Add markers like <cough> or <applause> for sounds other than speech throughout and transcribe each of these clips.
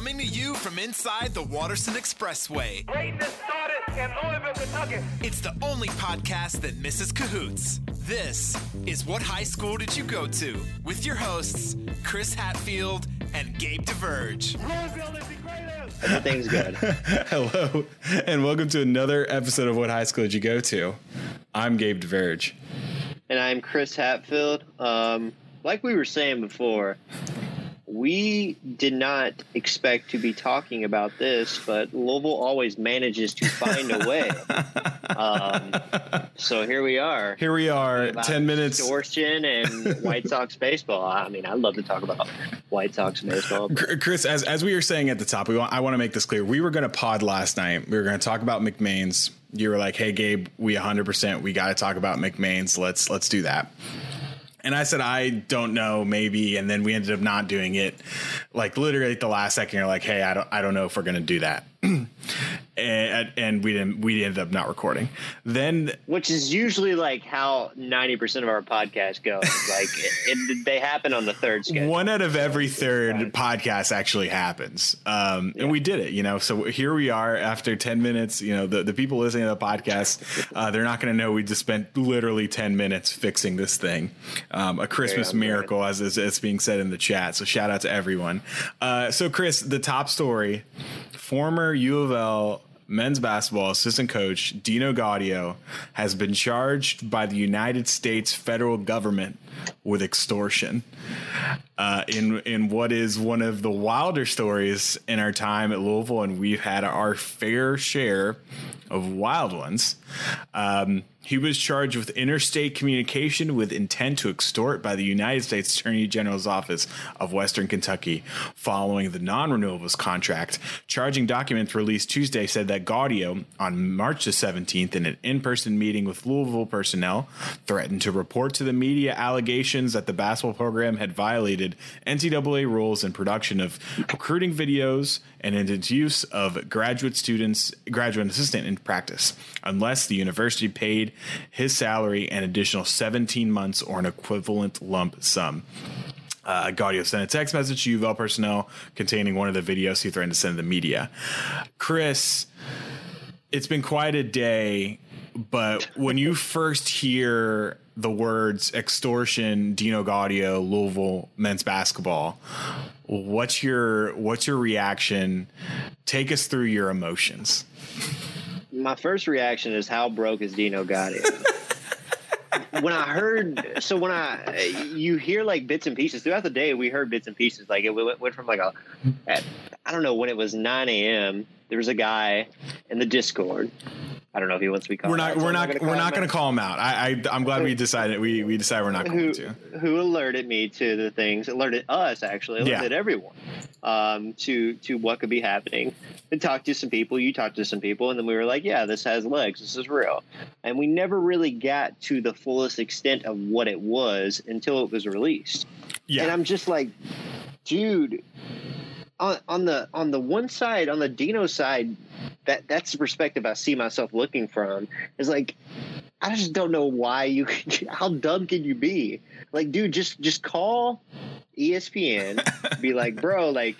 Coming to you from inside the Watterson Expressway. Greatness started in Louisville, Kentucky. It's the only podcast that misses cahoots. This is What High School Did You Go To? With your hosts, Chris Hatfield and Gabe DeVerge. Louisville is the greatest. Everything's good. <laughs> Hello, and welcome to another episode of What High School Did You Go To? I'm Gabe DeVerge. and I'm Chris Hatfield. Um, like we were saying before, we did not expect to be talking about this, but Louisville always manages to find a way. <laughs> um, so here we are. Here we are, 10 minutes. Extortion and White Sox baseball. I mean, I'd love to talk about White Sox baseball. but Chris, as, as we were saying at the top, we want, I want to make this clear. We were going to pod last night. We were going to talk about McMains. You were like, "Hey, Gabe, we 100% we got to talk about McMains. Let's let's do that." And I said, I don't know, maybe. And then we ended up not doing it. Like literally at the last second, you're like, hey, I don't, I don't know if we're going to do that. <clears throat> and, and we didn't, we ended up not recording. Then Which is usually like how 90% of our podcasts go. Like, it, it, they happen on the third schedule. one out of every third podcast actually happens. Um, and we did it, you know. So here we are after 10 minutes. You know, the, the people listening to the podcast, uh, they're not going to know we just spent literally 10 minutes fixing this thing. Um, a Christmas miracle, as is it's being said in the chat. So shout out to everyone. Uh, so, Chris, the top story former U of L men's basketball assistant coach Dino Gaudio has been charged by the United States federal government with extortion. Uh, in in what is one of the wilder stories in our time at Louisville, and we've had our fair share of wild ones. Um, he was charged with interstate communication with intent to extort by the United States Attorney General's Office of Western Kentucky following the non renewal of his contract. Charging documents released Tuesday said that Gaudio, on March the 17th, in an in person meeting with Louisville personnel, threatened to report to the media allegations that the basketball program had violated NCAA rules in production of recruiting videos and in its use of graduate students, graduate assistant in practice, unless the university paid his salary an additional 17 months or an equivalent lump sum. Uh, Gaudio sent a text message to U of L personnel containing one of the videos he threatened to send to the media. Chris, it's been quite a day, but when you <laughs> first hear the words extortion, Dino Gaudio, Louisville men's basketball, what's your what's your reaction? Take us through your emotions. My first reaction is how broke is Dino Gaudio? <laughs> when I heard, so when I, you hear like bits and pieces throughout the day, we heard bits and pieces. Like it went, went from like a, at, I don't know when it was 9 a.m. There was a guy in the Discord. I don't know if he wants to be called. We're not out, we're I'm not gonna we're not going to call him out. I, I I'm glad we decided we we decided we're not going who, to. who alerted me to the things alerted us actually alerted Yeah. everyone um, to to what could be happening and talked to some people you talked to some people and then we were like yeah this has legs this is real and we never really got to the fullest extent of what it was until it was released Yeah. and i'm just like dude on, on the on the one side on the dino side that that's the perspective i see myself looking from is like I just don't know why you <laughs> how dumb can you be? Like, dude, just just call ESPN, be like, bro, like,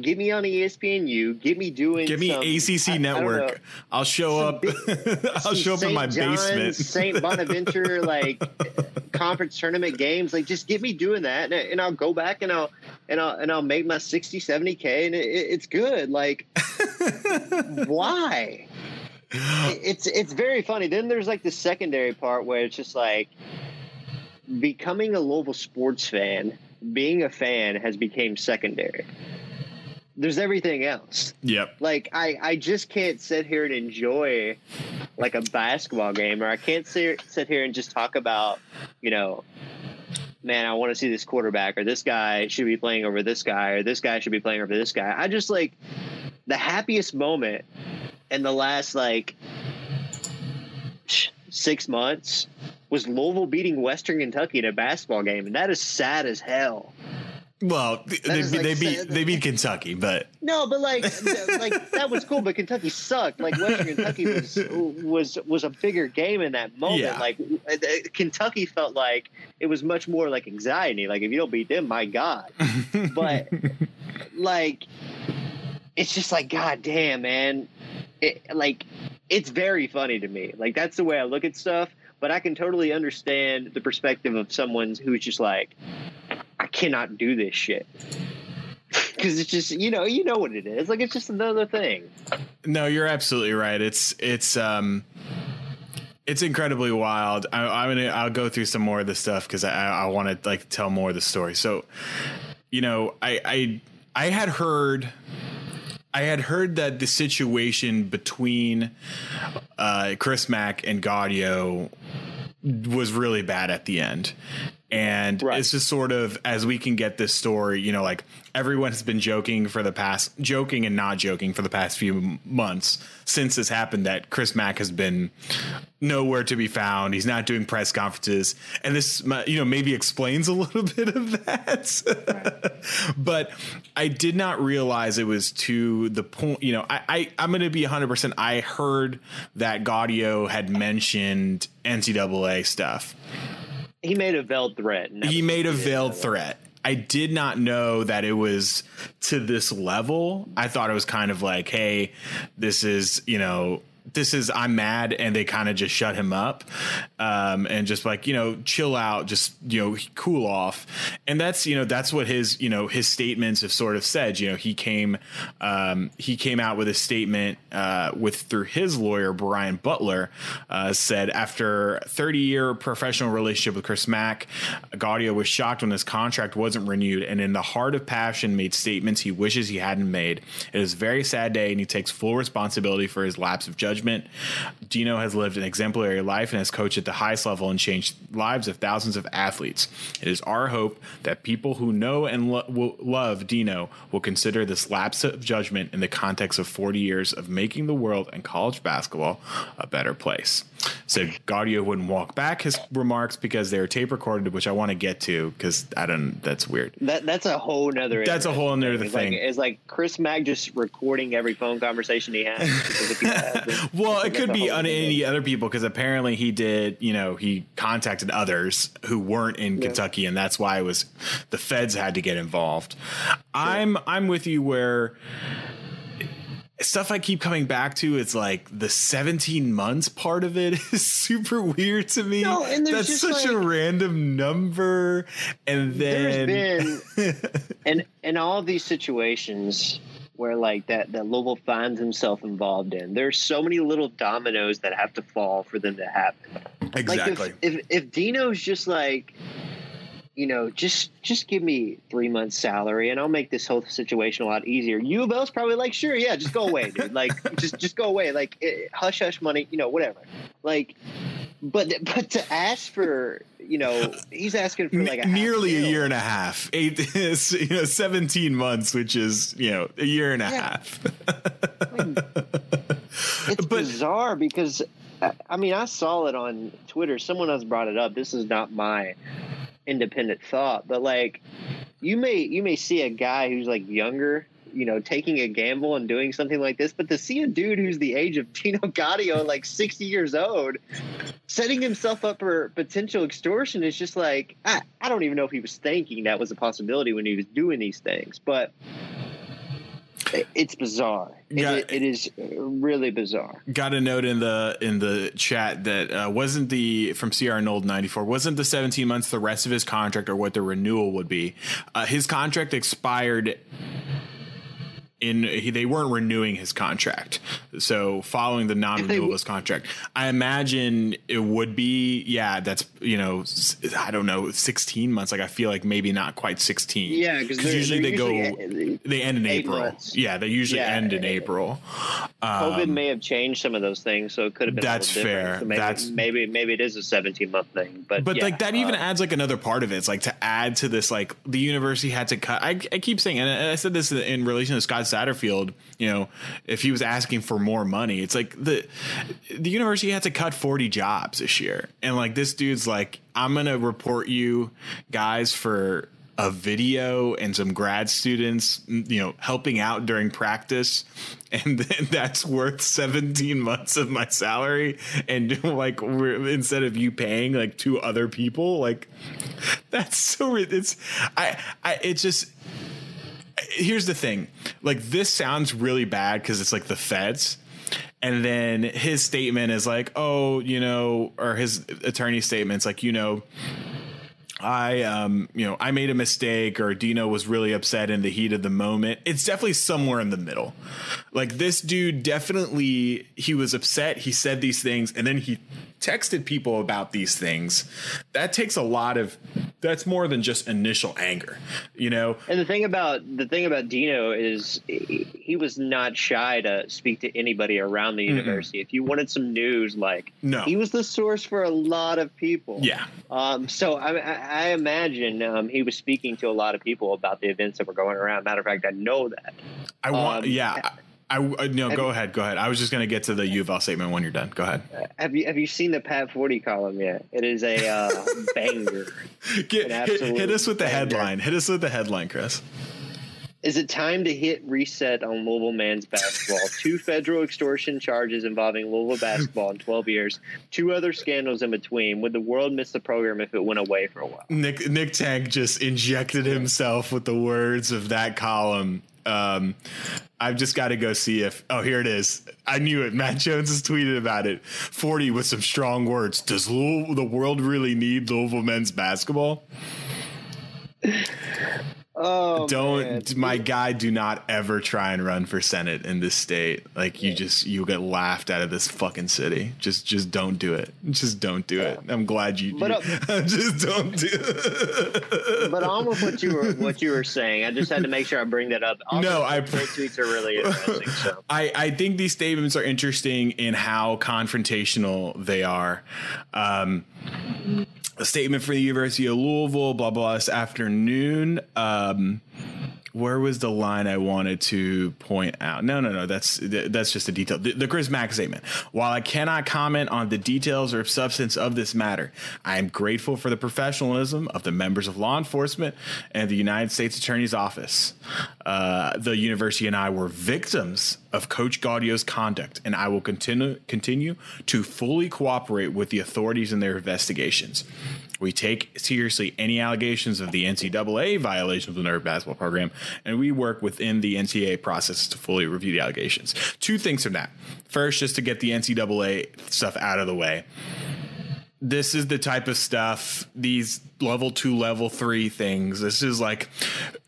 get me on ESPNU, get me doing, Give me some- ACC I- I know, network. I'll show up. big- <laughs> I'll show up in my John's, basement. Saint Bonaventure, like <laughs> conference tournament games. Like, just get me doing that, and, and I'll go back and I'll and I'll and I'll make my 60, 70 k, and it, it's good. Like, why? <laughs> It's it's very funny. Then there's like the secondary part where it's just like becoming a Louisville sports fan. Being a fan has become secondary. There's everything else Yep. like I, I just can't sit here and enjoy like a basketball game or I can't sit, sit here and just talk about, you know, man, I want to see this quarterback or this guy should be playing over this guy or this guy should be playing over this guy. I just like the happiest moment in the last like six months was Louisville beating Western Kentucky in a basketball game, and that is sad as hell. Well, they, they, like they beat they beat Kentucky, but No, but like, like that was cool. But Kentucky sucked. Like Western <laughs> Kentucky was was was a bigger game in that moment. Yeah. Like uh, Kentucky felt like it was much more like anxiety. Like if you don't beat them, my God. But <laughs> like it's just like god damn man it, like it's very funny to me like that's the way i look at stuff but i can totally understand the perspective of someone who's just like i cannot do this shit <laughs> because it's just you know you know what it is like it's just another thing No, you're absolutely right. It's it's um it's incredibly wild. I, I'm gonna I'll go through some more of the stuff because I I want to like tell more of the story. So, you know, I I I had heard. I had heard that the situation between uh, Chris Mack and Gaudio was really bad at the end. And Right. it's just sort of as we can get this story, you know, like everyone has been joking for the past, joking and not joking for the past few months since this happened that Chris Mack has been nowhere to be found. He's not doing press conferences. And this, you know, maybe explains a <laughs> little bit of that. <laughs> but I did not realize it was to the point, you know, I, I I'm going to be 100%. I heard that Gaudio had mentioned NCAA stuff he made a veiled threat he made a veiled threat. I did not know that it was to this level. I thought it was kind of like, hey, this is, you know, this is I'm mad and they kind of just shut him up um, and just like you know chill out just you know cool off. And that's you know that's what his you know his statements have sort of said. You know he came um, he came out with a statement uh, with through his lawyer Brian Butler uh, said after 30 year professional relationship with Chris Mack Gaudio was shocked when his contract wasn't renewed and in the heart of passion made statements he wishes he hadn't made. It is a very sad day and he takes full responsibility for his lapse of judgment Dino has lived an exemplary life and has coached at the highest level and changed lives of thousands of athletes it is our hope that people who know and lo- will love Dino will consider this lapse of judgment in the context of 40 years of making the world and college basketball a better place. So Gaudio wouldn't walk back his remarks because they were tape recorded, which I want to get to because I don't. That's weird. That that's a whole nother. That's a whole nother it's thing. Like, it's like Chris Mack just recording every phone conversation he has. <laughs> because if he has it, Well, it could be on any other people because apparently he did. You know, he contacted others who weren't in Kentucky, and that's why it was the feds had to get involved. I'm I'm with you where stuff I keep coming back to is like the 17 months part of it <laughs> is super weird to me. No, and there's That's such a random number. And then There's been <laughs> and in all these situations where like that that Louisville finds himself involved in, there's so many little dominoes that have to fall for them to happen. exactly. Like if, if if Dino's just like, you know, just just give me three months salary and I'll make this whole situation a lot easier. U of L's probably like, sure, yeah, just go away, dude. Like, <laughs> just just go away. Like, eh, hush hush money, you know, whatever. Like, but but to ask for, you know, he's asking for like a nearly a year and a half. Eight, <laughs> you know, 17 months, which is, you know, a year and a Yeah. half. <laughs> It's But- bizarre because I- I mean I saw it on Twitter. Someone else brought it up. This is not my independent thought, but like you may you may see a guy who's like younger, you know, taking a gamble and doing something like this, but to see a dude who's the age of <laughs> Dino Gaudio, like sixty years old, setting himself up for potential extortion is just like I, I don't even know if he was thinking that was a possibility when he was doing these things, but. It's bizarre. It- Yeah. it is really bizarre. Got a note in the in the chat that uh, wasn't the from CR Nold 94 wasn't the 17 months the rest of his contract or what the renewal would be. Uh, his contract expired in he, they weren't renewing his contract. So following the non-renewal of his contract, I imagine it would be yeah. That's you know I don't know 16 months. Like I feel like maybe not quite 16. Yeah, 'cause because usually they're they go usually, they end in April. months. Yeah, they usually Yeah. end in April. COVID Um, may have changed some of those things, so it could have been. a That's little fair. So maybe, That's- maybe maybe it is a 17 month thing, but But yeah, like that even uh, adds like another part of it. It's like to add to this, like the university had to cut. I, I keep saying, and I said this in relation to Scott Satterfield. You know, if he was asking for more money, it's like the the university had to cut forty jobs this year, and like this dude's like, I'm gonna report you guys for a video and some grad students, you know, helping out during practice, <laughs> and then that's worth 17 months of my salary. And <laughs> like, we're, instead of you paying like two other people, like <laughs> that's so. It's I. I. It just. Here's the thing. Like this sounds really bad because it's like the feds. And then his statement is like, oh, you know, or his attorney statement's like, you know, I um you know I made a mistake or Dino was really upset in the heat of the moment. It's definitely somewhere in the middle. Like this dude definitely he was upset, he said these things and then he texted people about these things. That takes a lot of that's more than just initial anger, you know. And the thing about the thing about Dino is he was not shy to speak to anybody around the university. If you wanted some news, like No. he was the source for a lot of people. Yeah. Um, so I, I I imagine um, he was speaking to a lot of people about the events that were going around. Matter of fact, I know that. I want Um, yeah. I, I uh, no, have go you- ahead, go ahead. I was just gonna get to the U of L statement when you're done. Go ahead. Have you have you seen the Pat Forde column yet? It is a uh, <laughs> banger. Get, hit, hit us with the banger. headline. Hit us with the headline, Chris. Is it time to hit reset on Louisville men's basketball? <laughs> Two federal extortion charges involving Louisville basketball in 12 years, two other scandals in between. Would the world miss the program if it went away for a while? Nick Nick Tank just injected himself with the words of that column. Um, I've just got to go see if. Oh, here it is. I knew it. <laughs> Matt Jones has tweeted about it. Forde with some strong words. Does Louisville, the world really need Louisville men's basketball? Oh, Don't, man. my guy. Do not ever try and run for senate in this state. Like you just you get laughed out of this fucking city. Just just don't do it. Just don't do it. I'm glad you. But, uh, <laughs> just don't do it. But on with what you were what you were saying, I just had to make sure I bring that up. All No, I- tweets are really interesting. So <laughs> I, I think these statements are interesting in how confrontational they are. Um, a statement for the University of Louisville, blah blah. This afternoon. Um, where was the line I wanted to point out? No, no, no. That's that's just a detail. The, the Chris Mack statement. While I cannot comment on the details or substance of this matter, I am grateful for the professionalism of the members of law enforcement and the United States Attorney's Office. Uh, the university and I were victims of Coach Gaudio's conduct, and I will continue continue to fully cooperate with the authorities in their investigations. We take seriously any allegations of the NCAA violations of the Nerve basketball program, and we work within the NCAA process to fully review the allegations. Two things from that. First, just to get the NCAA stuff out of the way. This is the type of stuff, these level two, level three things. This is like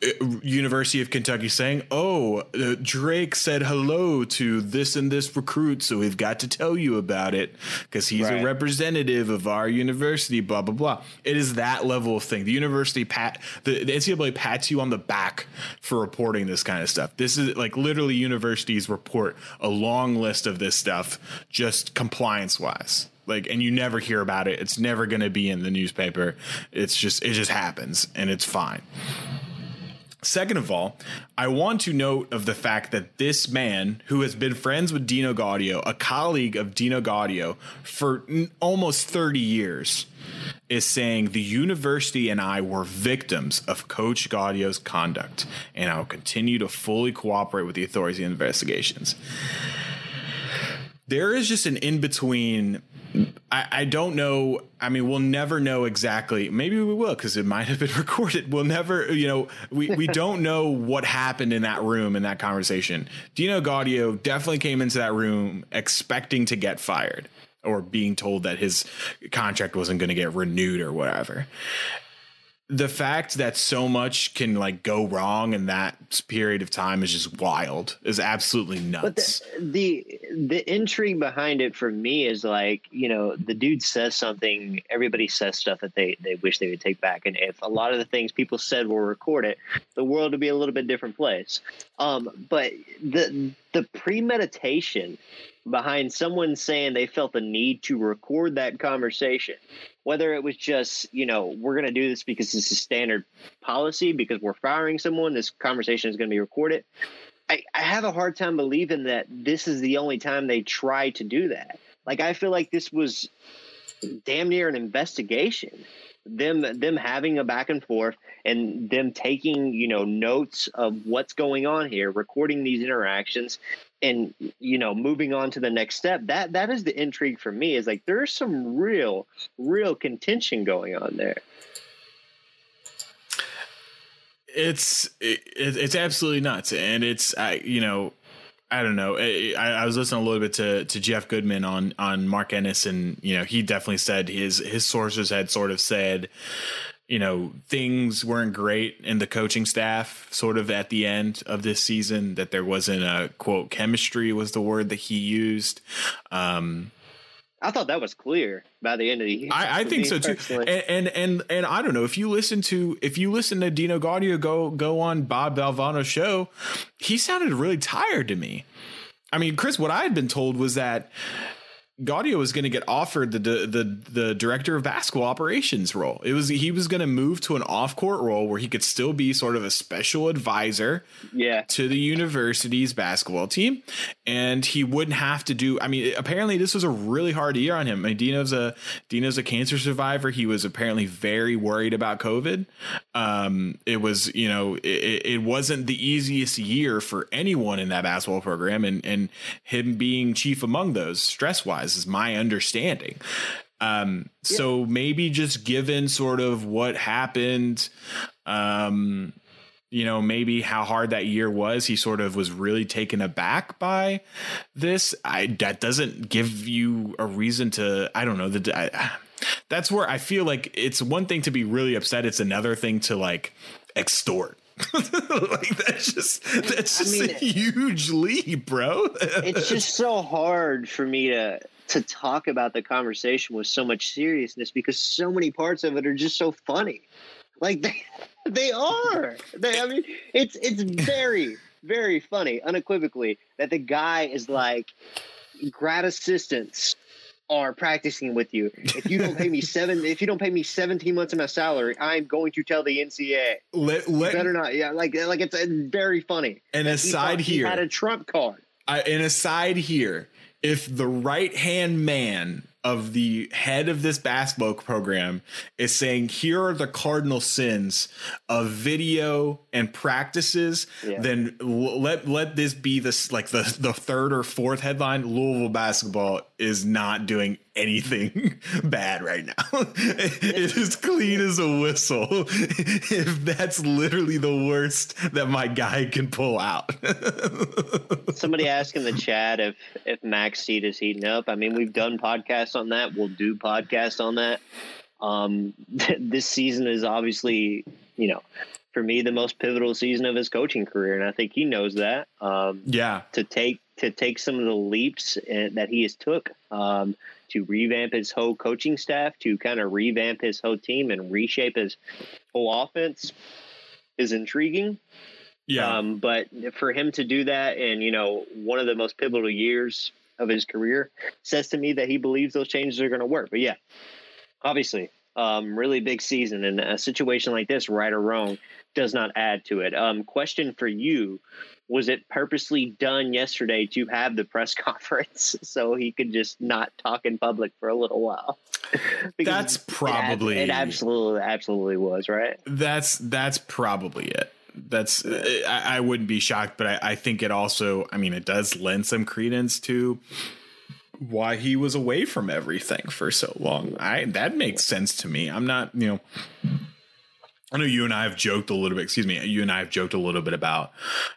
uh, University of Kentucky saying, oh, uh, Drake said hello to this and this recruit, so we've got to tell you about it because he's a representative of our university, blah, blah, blah. It is that level of thing. The university pat, the, the NCAA pats you on the back for reporting this kind of stuff. This is like literally universities report a long list of this stuff just compliance wise like and you never hear about it. It's never going to be in the newspaper. It's just it just happens and it's fine. Second of all, I want to note of the fact that this man, who has been friends with Dino Gaudio, a colleague of Dino Gaudio for n- almost 30 years, is saying the university and I were victims of Coach Gaudio's conduct, and I will continue to fully cooperate with the authorities in investigations. There is just an in between I, I don't know. I mean, we'll never know exactly. Maybe we will because it might have been <laughs> recorded. We'll never, you know, we, we don't know what happened in that room in that conversation. Dino Gaudio definitely came into that room expecting to get fired or being told that his contract wasn't going to get renewed or whatever. The fact that so much can like go wrong in that period of time is just wild. Is absolutely nuts. But the, the the intrigue behind it for me is like you know the dude says something, everybody says stuff that they they wish they would take back, and if a lot of the things people said were recorded, the world would be a little bit different place. Um, but the the premeditation behind someone saying they felt the need to record that conversation. Whether it was just you know we're going to do this because this is standard policy because we're firing someone this conversation is going to be recorded. I, I have a hard time believing that this is the only time they try to do that. Like i feel like this was damn near an investigation them them having a back and forth and them taking you know notes of what's going on here recording these interactions and you know moving on to the next step that that is the intrigue for me is like there's some real real contention going on there it's it, it's absolutely nuts, and it's I you know I don't know. I, I, was listening a little bit to, to Jeff Goodman on on Mark Ennis, and you know he definitely said his his sources had sort of said, you know, things weren't great in the coaching staff. Sort of at the end of this season, that there wasn't a quote chemistry was the word that he used. Um, I thought that was clear by the end of the year. I, I think so too. And, and, and and I don't know if you listen to if you listen to Dino Gaudio go go on Bob Valvano's show, he sounded really tired to me. I mean, Chris, what I had been told was that Gaudio was going to get offered the, the the director of basketball operations role. It was he was going to move to an off court role where he could still be sort of a special advisor, yeah. to the university's basketball team, and he wouldn't have to do. I mean, apparently this was a really hard year on him. I mean, Dino's a Dino's a cancer survivor. He was apparently very worried about COVID. Um, it was you know it, it wasn't the easiest year for anyone in that basketball program, and and him being chief among those stress wise is my understanding. Um, yeah. so maybe just given sort of what happened, um, you know, maybe how hard that year was, he sort of was really taken aback by this. I that doesn't give you a reason to. I don't know. The I, that's where I feel like it's one thing to be really upset. It's another thing to like extort. <laughs> like that's just that's just I mean, a huge leap, bro. it's just so hard for me to to talk about the conversation with so much seriousness because so many parts of it are just so funny. Like they <laughs> they are. They, I mean, it's it's very very funny, unequivocally, that the guy is like grad assistants are practicing with you. If you don't pay me <laughs> seven, if you don't pay me seventeen months of my salary, I'm going to tell the NCAA. Let, let better not. Yeah, like like it's, it's very funny. And aside he here, he had a trump card. I, and aside here, if the right hand man of the head of this basketball program is saying here are the cardinal sins of video and practices yeah. then let let this be this like the the third or fourth headline louisville basketball is not doing anything <laughs> bad right now <laughs> it is clean as a whistle <laughs> if that's literally the worst that my guy can pull out somebody asked in the chat if if Mack's seed is heating up i mean we've done podcasts podcasts on that. We'll do podcasts on that. Um, this season is obviously, you know, for me the most pivotal season of his coaching career, and I think he knows that. Um, yeah, to take to take some of the leaps eh, that he has took um, to revamp his whole coaching staff, to kind of revamp his whole team and reshape his whole offense is intriguing. Yeah. Um, but for him to do that in, you know, one of the most pivotal years of his career says to me that he believes those changes are going to work. But yeah, obviously, um, really big season and a situation like this, right or wrong, does not add to it. Um, question for you: Was it purposely done yesterday to have the press <laughs> conference so he could just not talk in public for a little while? <laughs> that's probably it, it absolutely absolutely was right. That's that's probably it that's I, I, wouldn't be shocked, but I, I think it also, I mean, it does lend some credence to why he was away from everything for so long. I that makes sense to me. I'm not, you know, I know you and I have joked a little bit, excuse me, you and I have joked a little bit about,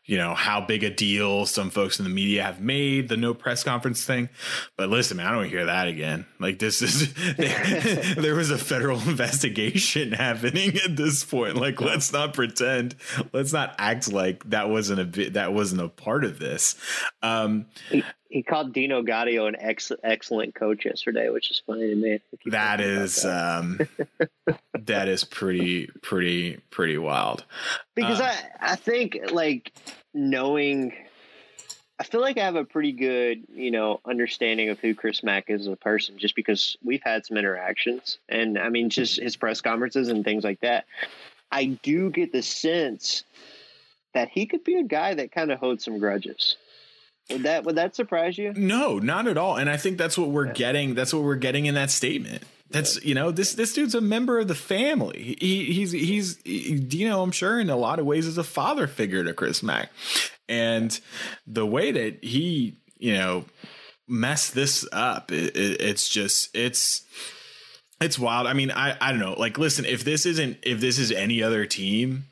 you know, how big a deal some folks in the media have made the no press conference thing. But listen, man, I don't hear that again. Like this is <laughs> <laughs> there was a federal <laughs> investigation happening at this point. Like let's not pretend, let's not act like that wasn't a bit that wasn't a part of this. Um he called Dino Gaudio an ex- excellent coach yesterday, which is funny to me. That is that. Um, <laughs> that is pretty pretty pretty wild. Because uh, I I think like knowing I feel like I have a pretty good, you know, understanding of who Chris Mack is as a person just because we've had some interactions and I mean just his press conferences and things like that. I do get the sense that he could be a guy that kind of holds some grudges. Would that would that surprise you? No, not at all. And I think that's what we're yeah. getting. That's what we're getting in that statement. That's you know this this dude's a member of the family. He, he's he's he, Dino. I'm sure in a lot of ways is a father figure to Chris Mack, and the way that he you know messed this up, it, it, it's just it's it's wild. I mean, I I don't know. Like, listen, if this isn't if this is any other team,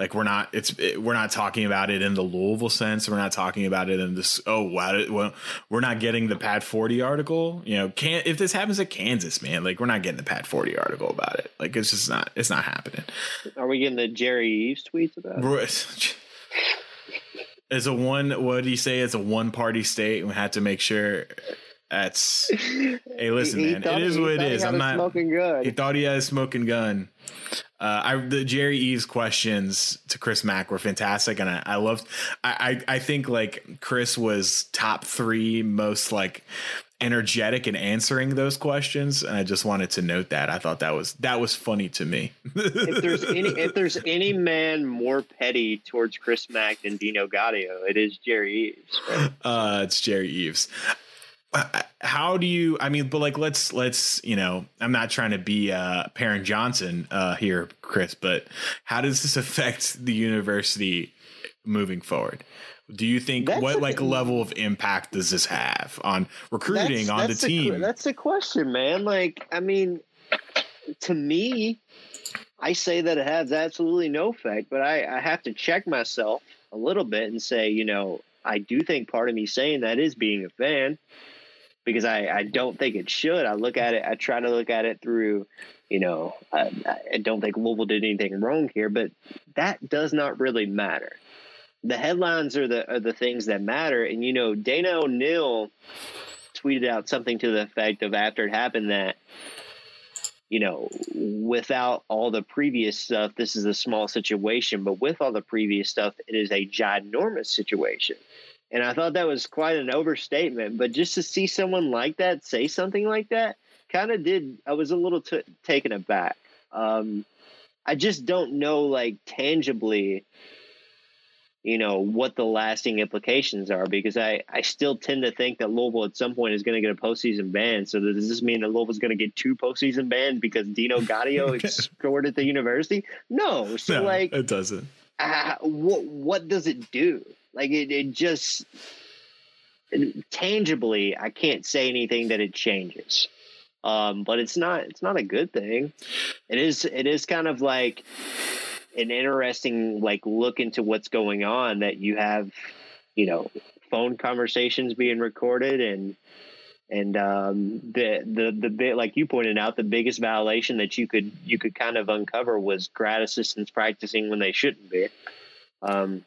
Like we're not it's it, we're not talking about it in the Louisville sense. We're not talking about it in this. Oh wow, well, we're not getting the Pat Forde article. You know, can if this happens at Kansas, man, like we're not getting the Pat Forde article about it. Like it's just not it's not happening. Are we getting the Jerry Eaves tweets about it? It's <laughs> a one. What do you say? It's a one party state. We had to make sure. That's <laughs> hey, listen, He- man. It is he what it is. I'm not. smoking gun. He thought he had a smoking gun. Uh, I the Jerry Eaves questions to Chris Mack were fantastic, and I, I loved. I, I I think like Chris was top three most like energetic in answering those questions, and I just wanted to note that. I thought that was that was funny to me. if there's any if there's any man more petty towards Chris Mack than Dino Gaudio, it is Jerry Eaves. right? uh it's jerry eaves how do you i mean but like let's let's you know i'm not trying to be uh Perrin johnson uh here chris but how does this affect the university moving forward? Do you think That's what a- like level of impact does this have on recruiting That's- on the that's que- team? that's the question, man. Like, I mean, to me, I say that it has absolutely no effect, but I, I have to check myself a little bit and say, you know, I do think part of me saying that is being a fan because I, I don't think it should. I look at it, I try to look at it through, you know, I, I don't think Louisville did anything wrong here, but that does not really matter. The headlines are the are the things that matter, and you know, Dana O'Neill tweeted out something to the effect of after it happened that you know without all the previous stuff this is a small situation but with all the previous stuff it is a ginormous situation and i thought that was quite an overstatement but just to see someone like that say something like that kind of did i was a little t- taken aback um i just don't know like tangibly you know what the lasting implications are because I, I still tend to think that Louisville at some point is going to get a postseason ban. So does this mean that Louisville's going to get two postseason bans because Dino <laughs> Gaudio scored at the university? No. So no, like, it doesn't uh, what what does it do? Like it, it just tangibly, I can't say anything that it changes. Um, but it's not it's not a good thing. It is it is kind of like an interesting like look into what's going on that you have, you know, phone conversations being recorded and and um, the the the bit like you pointed out, the biggest violation that you could you could kind of uncover was grad assistants practicing when they shouldn't be. Um,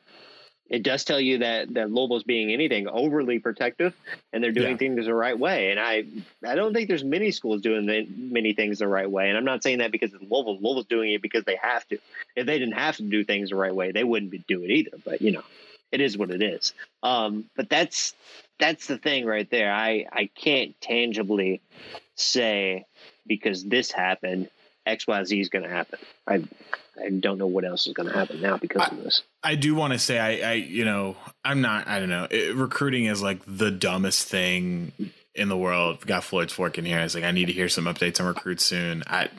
it does tell you that that Louisville's being anything overly protective, and they're doing Yeah. things the right way. And I I don't think there's many schools doing the, many things the right way. And I'm not saying that because it's Louisville. Louisville's doing it because they have to. If they didn't have to do things the right way, they wouldn't be, do it either. But you know, it is what it is. Um, but that's that's the thing right there. I I can't tangibly say because this happened, X Y Z is going to happen. I I don't know what else is going to happen now because of this. I do want to say I, I, you know, I'm not. I don't know. It, recruiting is like the dumbest thing in the world. We got Floyd's fork in here. I was like, I need to hear some updates on recruits soon. I,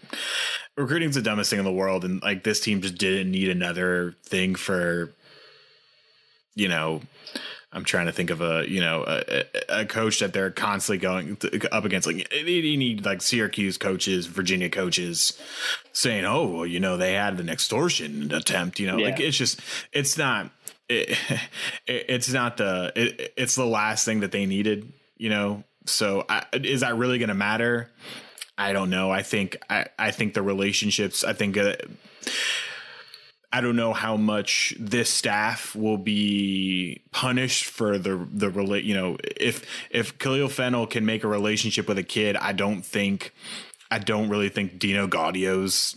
recruiting's the dumbest thing in the world, and like this team just didn't need another thing for, you know. I'm trying to think of a you know a, a- coach that they're constantly going up against. Like you need like Syracuse coaches, Virginia coaches saying, "Oh, well, you know they had an extortion attempt." You know, like it's just it's not it, <laughs> it, it's not the it, it's the last thing that they needed. You know, so I, is that really going to matter? I don't know. I think I I think the relationships. I think. Uh, I don't know how much this staff will be punished for the the relate. You know, if if Kahil Fennell can make a relationship with a kid, I don't think, I don't really think Dino Gaudio's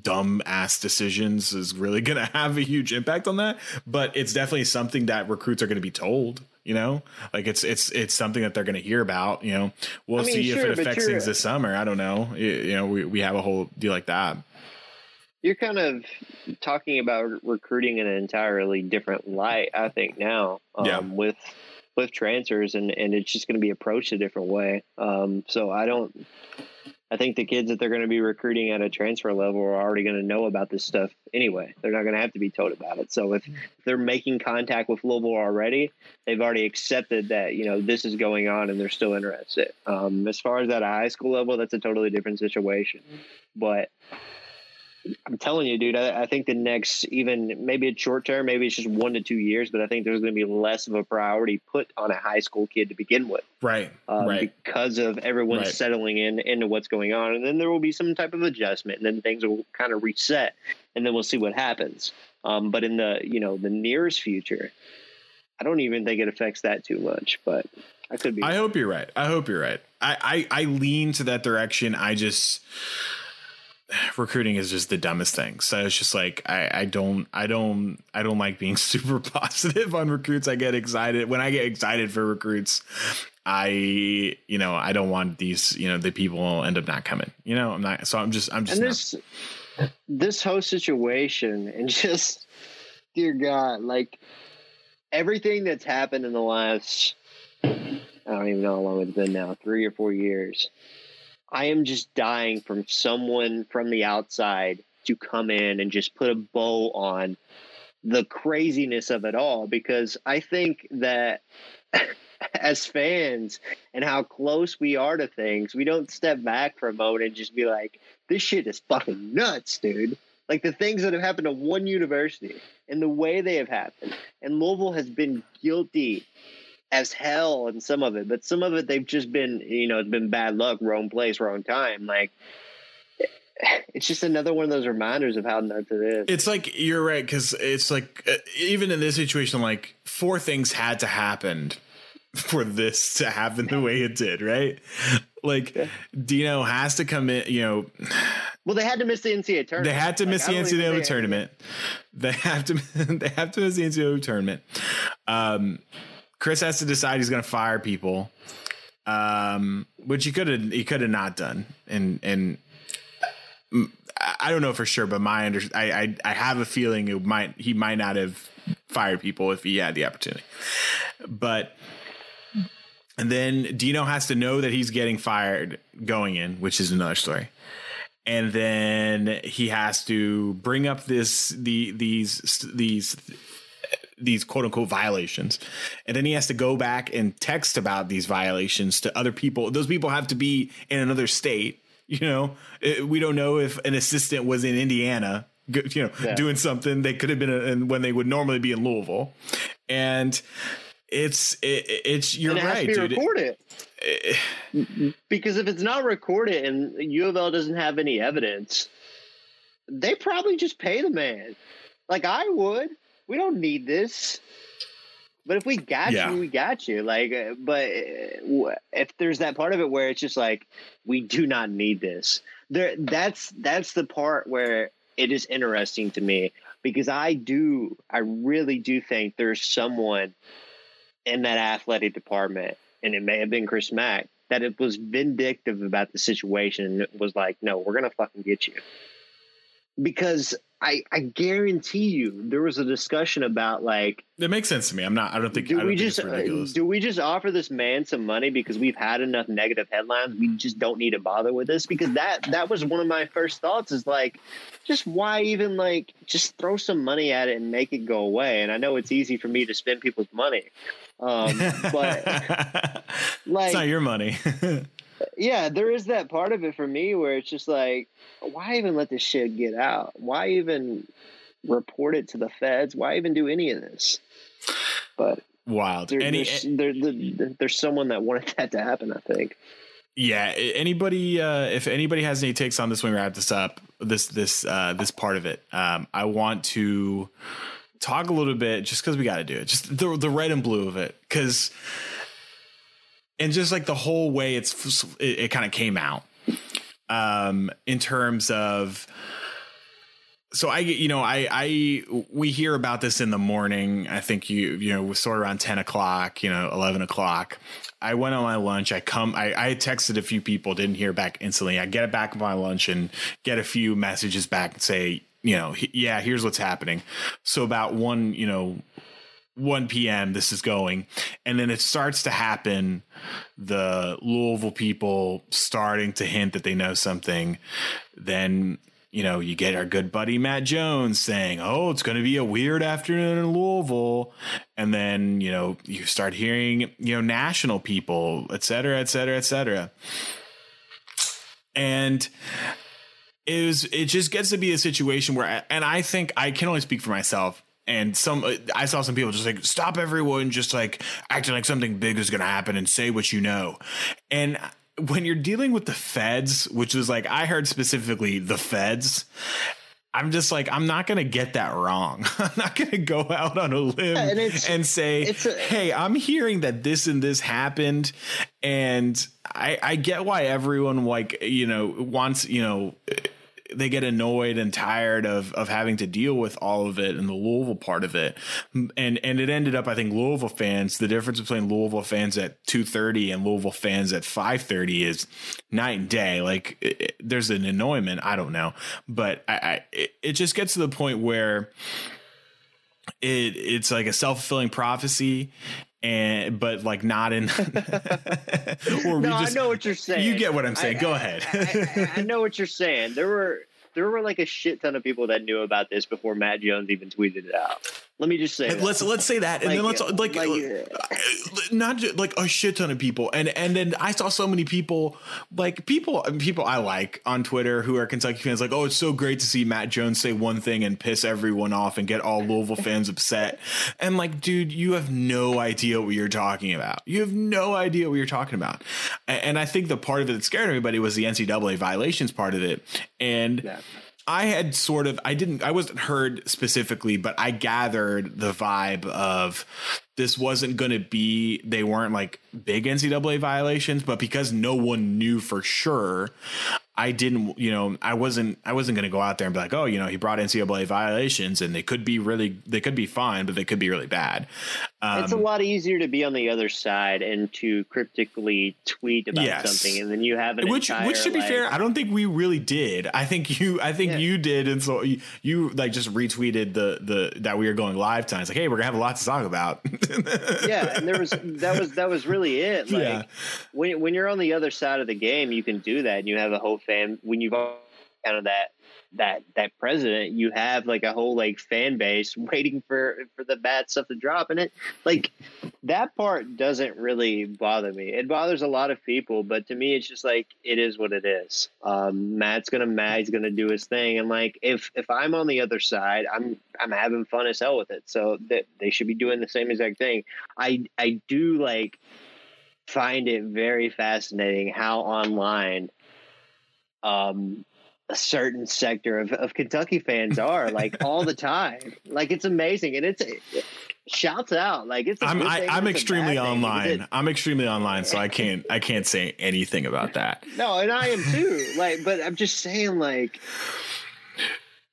dumb ass decisions is really <laughs> going to have a huge impact on that. But it's definitely something that recruits are going to be told. You know, like it's it's it's something that they're going to hear about. You know, we'll I mean, see sure, if it affects things this summer. I don't know. You, you know, we we have a whole deal like that. You're kind of talking about recruiting in an entirely different light, I think now, um, Yeah. with with transfers, and and it's just going to be approached a different way. Um, so I don't. I think the kids that they're going to be recruiting at a transfer level are already going to know about this stuff anyway. They're not going to have to be told about it. So if they're making contact with Louisville already, they've already accepted that you know this is going on and they're still interested. Um, as far as at a high school level, that's a totally different situation. But I'm telling you, dude. I, I, think the next, even maybe it's short term, maybe it's just one to two years, but I think there's going to be less of a priority put on a high school kid to begin with, right? Um, right. Because of everyone right. settling in into what's going on, and then there will be some type of adjustment, and then things will kind of reset, and then we'll see what happens. Um, but in the you know the nearest future, I don't even think it affects that too much. But I could be. I hope you're right. I hope you're right. I I, I lean to that direction. I just <sighs> recruiting is just the dumbest thing. So it's just like I, I don't I don't I don't like being <laughs> super positive on recruits. I get excited when I get excited for recruits. I you know I don't want these you know the people end up not coming. You know I'm not so I'm just I'm just and this not. this whole situation <laughs> and just dear God like everything that's happened in the last I don't even know how long it's been now three or four years I am just dying from someone from the outside to come in and just put a bow on the craziness of it all because I think that <laughs> as fans and how close we are to things, we don't step back for a moment and just be like, this shit is fucking nuts, dude. Like the things that have happened to one university and the way they have happened. And Louisville has been guilty as hell in some of it, but some of it they've just been, you know, it's been bad luck, wrong place, wrong time. Like <sighs> it's just another one of those reminders of how nuts it is. It's like you're right because it's like uh, even in this situation, like four things had to happen <laughs> for this to happen the way it did, right? Like yeah. Dino has to come in, you know. <sighs> Well, they had to miss the NCAA tournament. They had to like, miss the NCAA tournament. <laughs> They have to. <laughs> They have to miss the NCAA tournament. Um, Chris has to decide he's going to fire people, um, which he could have he could have not done. And and I don't know for sure, but my under I, I I have a feeling it might he might not have fired people if he had the opportunity, but. And then Dino has to know that he's getting fired going in, which is another story and then he has to bring up this the these these these quote unquote violations. And then he has to go back and text about these violations to other people. Those people have to be in another state. You know, uh, we don't know if an assistant was in Indiana, you know, yeah. doing something. They could have been in, when they would normally be in Louisville. And it's, it, it's, you're it right, dude. Recorded. Eh. because if it's not recorded and U of L doesn't have any evidence, they probably just pay the man. Like I would we don't need this. But if we got yeah. you, we got you. Like, uh, but uh, if there's that part of it where it's just like we do not need this, there that's that's the part where it is interesting to me because I do, I really do think there's someone in that athletic department, and it may have been Chris Mack, that it was vindictive about the situation and it was like, no, we're gonna fucking get you because I, I guarantee you there was a discussion about like it makes sense to me. I'm not. I don't think. Do don't we just uh, do we just offer this man some money because we've had enough negative headlines? We just don't need to bother with this because that that was one of my first thoughts. Is like, just why even like just throw some money at it and make it go away? And I know it's easy for me to spend people's money, um, but like <laughs> it's not your money. <laughs> yeah, there is that part of it for me where it's just like, why even let this shit get out? Why even report it to the feds? Why even do any of this? But wild. There, any, there's, there, there, there's someone that wanted that to happen. I think. Yeah. Anybody, uh, if anybody has any takes on this, when we wrap this up, this this uh, this part of it, um, I want to talk a little bit just because we got to do it. Just the the red and blue of it, because and just like the whole way it's it, it kind of came out um in terms of so I, you know, I, I, we hear about this in the morning. I think you, you know, sort of around 10 o'clock, you know, 11 o'clock. I went on my lunch. I come, I, I texted a few people, didn't hear back instantly. I get it back my lunch and get a few messages back and say, you know, yeah, here's what's happening. So about one, you know, 1 p.m. this is going. And then it starts to happen. The Louisville people starting to hint that they know something. Then, you know, you get our good buddy Matt Jones saying, Oh, it's going to be a weird afternoon in Louisville. And then, you know, you start hearing, you know, national people, et cetera, et cetera, et cetera. And it was it just gets to be a situation where and I think I can only speak for myself and some uh, I saw some people just like stop everyone just like acting like something big is going to happen and say what you know. And when you're dealing with the feds, which was like I heard specifically the feds, I'm just like, I'm not going to get that wrong. <laughs> I'm not going to go out on a limb Yeah, and and, say, a- hey, I'm hearing that this and this happened. And I, I get why everyone, like, you know, wants, you know, they get annoyed and tired of of having to deal with all of it and the Louisville part of it. And and it ended up I think Louisville fans the difference between Louisville fans at 2:30 and Louisville fans at 5:30 is night and day. Like it, it- there's an annoyment, I don't know, but I, I it, it just gets to the point where it it's like a self-fulfilling prophecy and but like not in <laughs> or No, I just- know what you're saying. you get what I'm saying. I- Go I- ahead. I, I, I know what you're saying. There were there were like a shit ton of people that knew about this before Matt Jones even tweeted it out. Let me just say, that. let's let's say that, and then let's Like, like, like, uh, not just like a shit ton of people, and and then I saw so many people, like people people I like on Twitter who are Kentucky fans, like oh it's so great to see Matt Jones say one thing and piss everyone off and get all Louisville fans upset, and like dude, you have no idea what you're talking about. You have no idea what you're talking about, and, and I think the part of it that scared everybody was the NCAA violations part of it, and. Yeah. I had sort of I didn't I wasn't heard specifically, but I gathered the vibe of this wasn't going to be they weren't like big NCAA violations, but because no one knew for sure, I didn't you know I wasn't I wasn't going to go out there and be like oh you know he brought NCAA violations and they could be really they could be fine, but they could be really bad. Um, it's a lot easier to be on the other side and to cryptically tweet about Yes. something, and then you have an which entire, which to be like- fair i don't think we really did i think you i think Yeah. you did and so you, you like just retweeted the the that we were going live time it's like hey we're gonna have a lot to talk about <laughs> yeah, and there was that was that was really it. Like Yeah. when when you're on the other side of the game, you can do that, and you have a whole fan. When you've kind of that that that president, you have like a whole like fan base <laughs> waiting for for the bad stuff to drop, and it like that part doesn't really bother me. It bothers a lot of people, but to me, it's just like it is what it is. Um, Matt's gonna Matt's gonna do his thing, and like if if I'm on the other side, I'm I'm having fun as hell with it. So that they should be doing the same exact thing. I I do like find it very fascinating how online um a certain sector of, of Kentucky fans are like all the <laughs> time. Like it's amazing and it's it, shouts out like it's. i'm I, i'm extremely online i'm extremely online so i can't i can't say anything about that <laughs> No, and I am too. Like, but I'm just saying, like,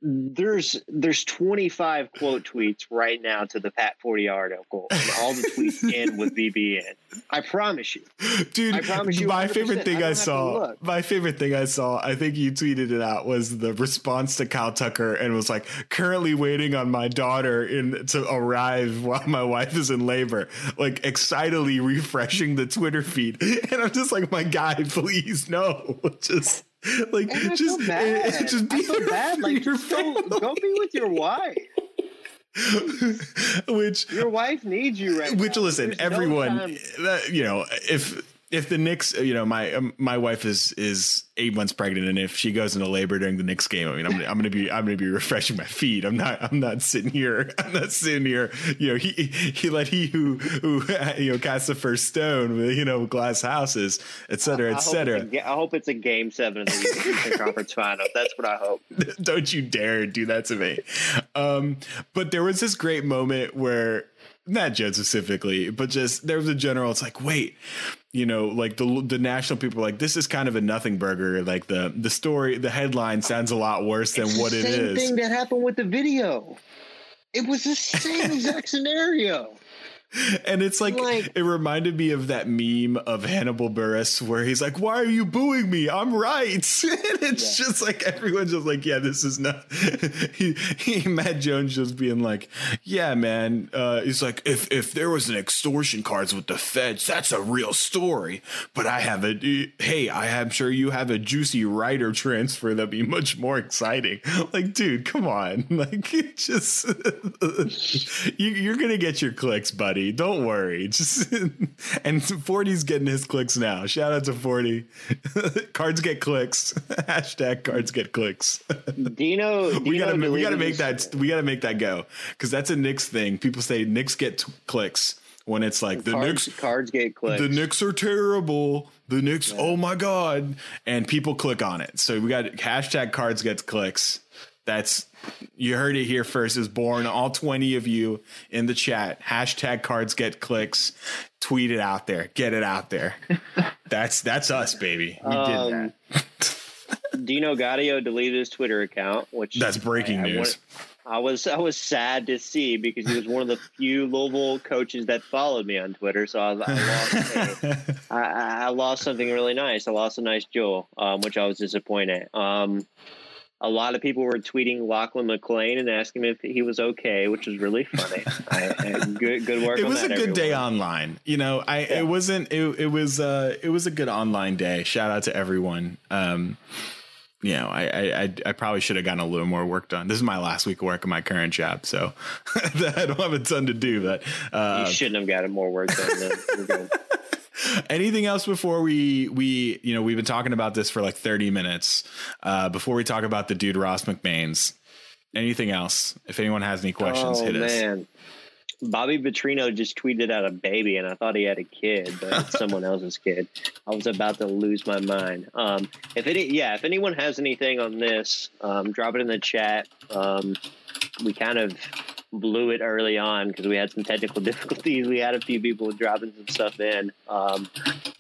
there's there's 25 quote tweets right now to the Pat Forde article, and all the tweets <laughs> end with BBN. I promise you. dude I promise you my 100%. favorite thing don't i, saw my favorite thing i saw i think you tweeted it out was the response to kyle tucker and was like currently waiting on my daughter in to arrive while my wife is in labor like excitedly refreshing the twitter feed <laughs> and i'm just like my guy <laughs> please no just <laughs> like just feel bad. just be there bad. Like, your just go, family. go be with your wife. <laughs> which Your wife needs you right which now. listen There's everyone time- that, you know if if the Knicks, you know, my um, my wife is is eight months pregnant, and if she goes into labor during the Knicks game, I mean, I'm gonna, I'm gonna be I'm gonna be refreshing my feed. I'm not I'm not sitting here. <laughs> I'm not sitting here. You know, he he let he who who you know cast the first stone with you know glass houses, et cetera, I et hope it's cetera. a I hope it's a game seven of the Eastern Conference Final. That's what I hope. <laughs> Don't you dare do that to me. Um, but there was this great moment where not Jed specifically, but just there was a general. It's like, wait, you know, like the the national people like this is kind of a nothing burger. Like the the story, the headline sounds a lot worse than what It's what the it same is. thing that happened with the video. It was the same <laughs> exact scenario. And it's like, Like- it reminded me of that meme of Hannibal Buress where he's like, "Why are you booing me? I'm right." <laughs> and it's Yeah. just like everyone's just like, "Yeah, this is not." <laughs> he, he, Matt Jones just being like, "Yeah, man." Uh, he's like, "If if there was an extortion cards with the feds, that's a real story." But I have a hey, I am sure you have a juicy writer transfer that'd be much more exciting. <laughs> Like, dude, come on, like it just you, you're gonna get your clicks, buddy. Buddy. Don't worry. <laughs> Just and Forde's getting his clicks now. Shout out to Forde. <laughs> cards get clicks. <laughs> Hashtag cards get clicks. Dino, Dino we gotta we gotta make that we gotta make that go because that's a Knicks thing. People say Knicks get t- clicks when it's like the cards, Knicks cards get clicks. the Knicks are terrible. The Knicks, oh my god, and people click on it. So we got hashtag cards gets clicks. That's you heard it here first. Is born all twenty of you in the chat. Hashtag cards get clicks. Tweet it out there. Get it out there. <laughs> that's that's us, baby. We did Um, that. <laughs> Dino Gaudio deleted his Twitter account, which That's breaking I- I news. want- I was I was sad to see because he was one of the few Louisville coaches that followed me on Twitter. So I, I lost I, I I lost something really nice. I lost a nice jewel, um, which I was disappointed. Um, a lot of people were tweeting Lachlan McLean and asking him if he was okay, which was really funny. <laughs> I, I, good good work. it was a good day online. You know, I Yeah. it wasn't it, it was uh it was a good online day. Shout out to everyone. Um you know, I I I, I probably should have gotten a little more work done. This is my last week of work in my current job, so <laughs> I don't have a ton to do. But uh, You shouldn't have gotten more work done. <laughs> Then. You're good. anything else before we we you know we've been talking about this for like thirty minutes. Uh, before we talk about the dude Ross McMains, anything else? If anyone has any questions, oh hit us. man, Bobby Petrino just tweeted out a baby, and I thought he had a kid, but it's <laughs> someone else's kid. I was about to lose my mind. Um, if any, yeah, if anyone has anything on this, um, drop it in the chat. Um, we kind of blew it early on because we had some technical <laughs> difficulties. We had a few people dropping some stuff in, um,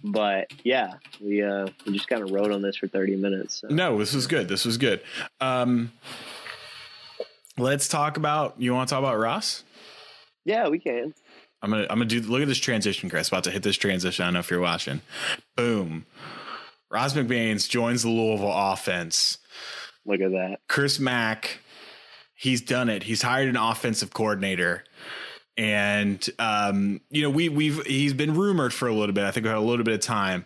but yeah, we uh, we just kind of wrote on this for thirty minutes. So. No, this was good. This was good. Um, let's talk about. You want to talk about Ross? Yeah, we can. I'm gonna. I'm gonna do. Look at this transition, Chris. About to hit this transition. I don't know if you're watching. Boom. Ross McMains joins the Louisville offense. Look at that. Chris Mack, he's done it. He's hired an offensive coordinator. And um, you know, we we've he's been rumored for a little bit. I think we had a little bit of time.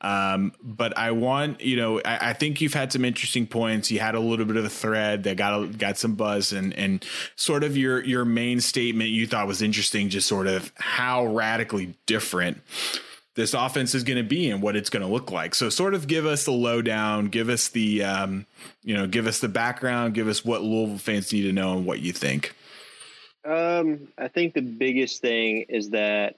Um, but I want, you know, I, I think you've had some interesting points. You had a little bit of a thread that got a, got some buzz and and sort of your your main statement you thought was interesting, just sort of how radically different this offense is going to be and what it's going to look like. So sort of give us the lowdown, give us the um, you know, give us the background, give us what Louisville fans need to know and what you think. Um, I think the biggest thing is that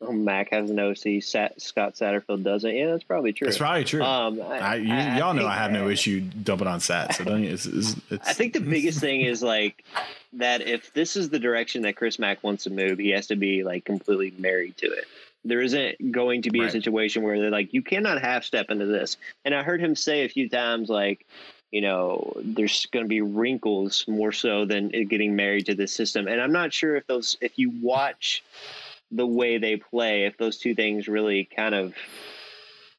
oh, Mack has an OC. Sat, Scott Satterfield doesn't. Yeah, that's probably true. It's probably true. Um, I, you, y'all know I have no issue dumping on Sat. So don't you? It's, it's, it's, I think the biggest thing is <laughs> like that if this is the direction that Chris Mack wants to move, he has to be like completely married to it. There isn't going to be Right. a situation where they're like, you cannot half step into this. And I heard him say a few times, like, you know, there's going to be wrinkles more so than getting married to the system. And I'm not sure if those, if you watch the way they play, if those two things really kind of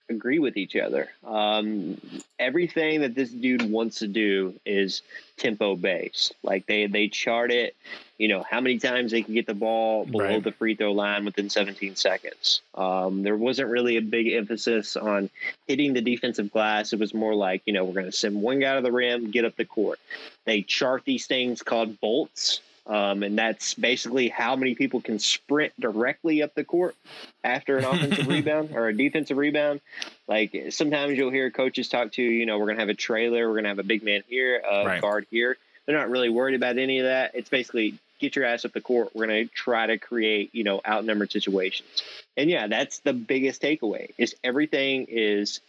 agree with each other. Um, everything that this dude wants to do is tempo based. Like they they chart it, you know, how many times they can get the ball below Right. the free throw line within 17 seconds. Um, there wasn't really a big emphasis on hitting the defensive glass. It was more like, you know, we're going to send one guy to the rim, get up the court. They chart these things called bolts. Um, and that's basically how many people can sprint directly up the court after an offensive <laughs> rebound or a defensive rebound. Like sometimes you'll hear coaches talk to, you know, we're going to have a trailer, we're going to have a big man here, a Right. guard here. They're not really worried about any of that. It's basically get your ass up the court. We're going to try to create, you know, outnumbered situations. And yeah, that's the biggest takeaway is everything is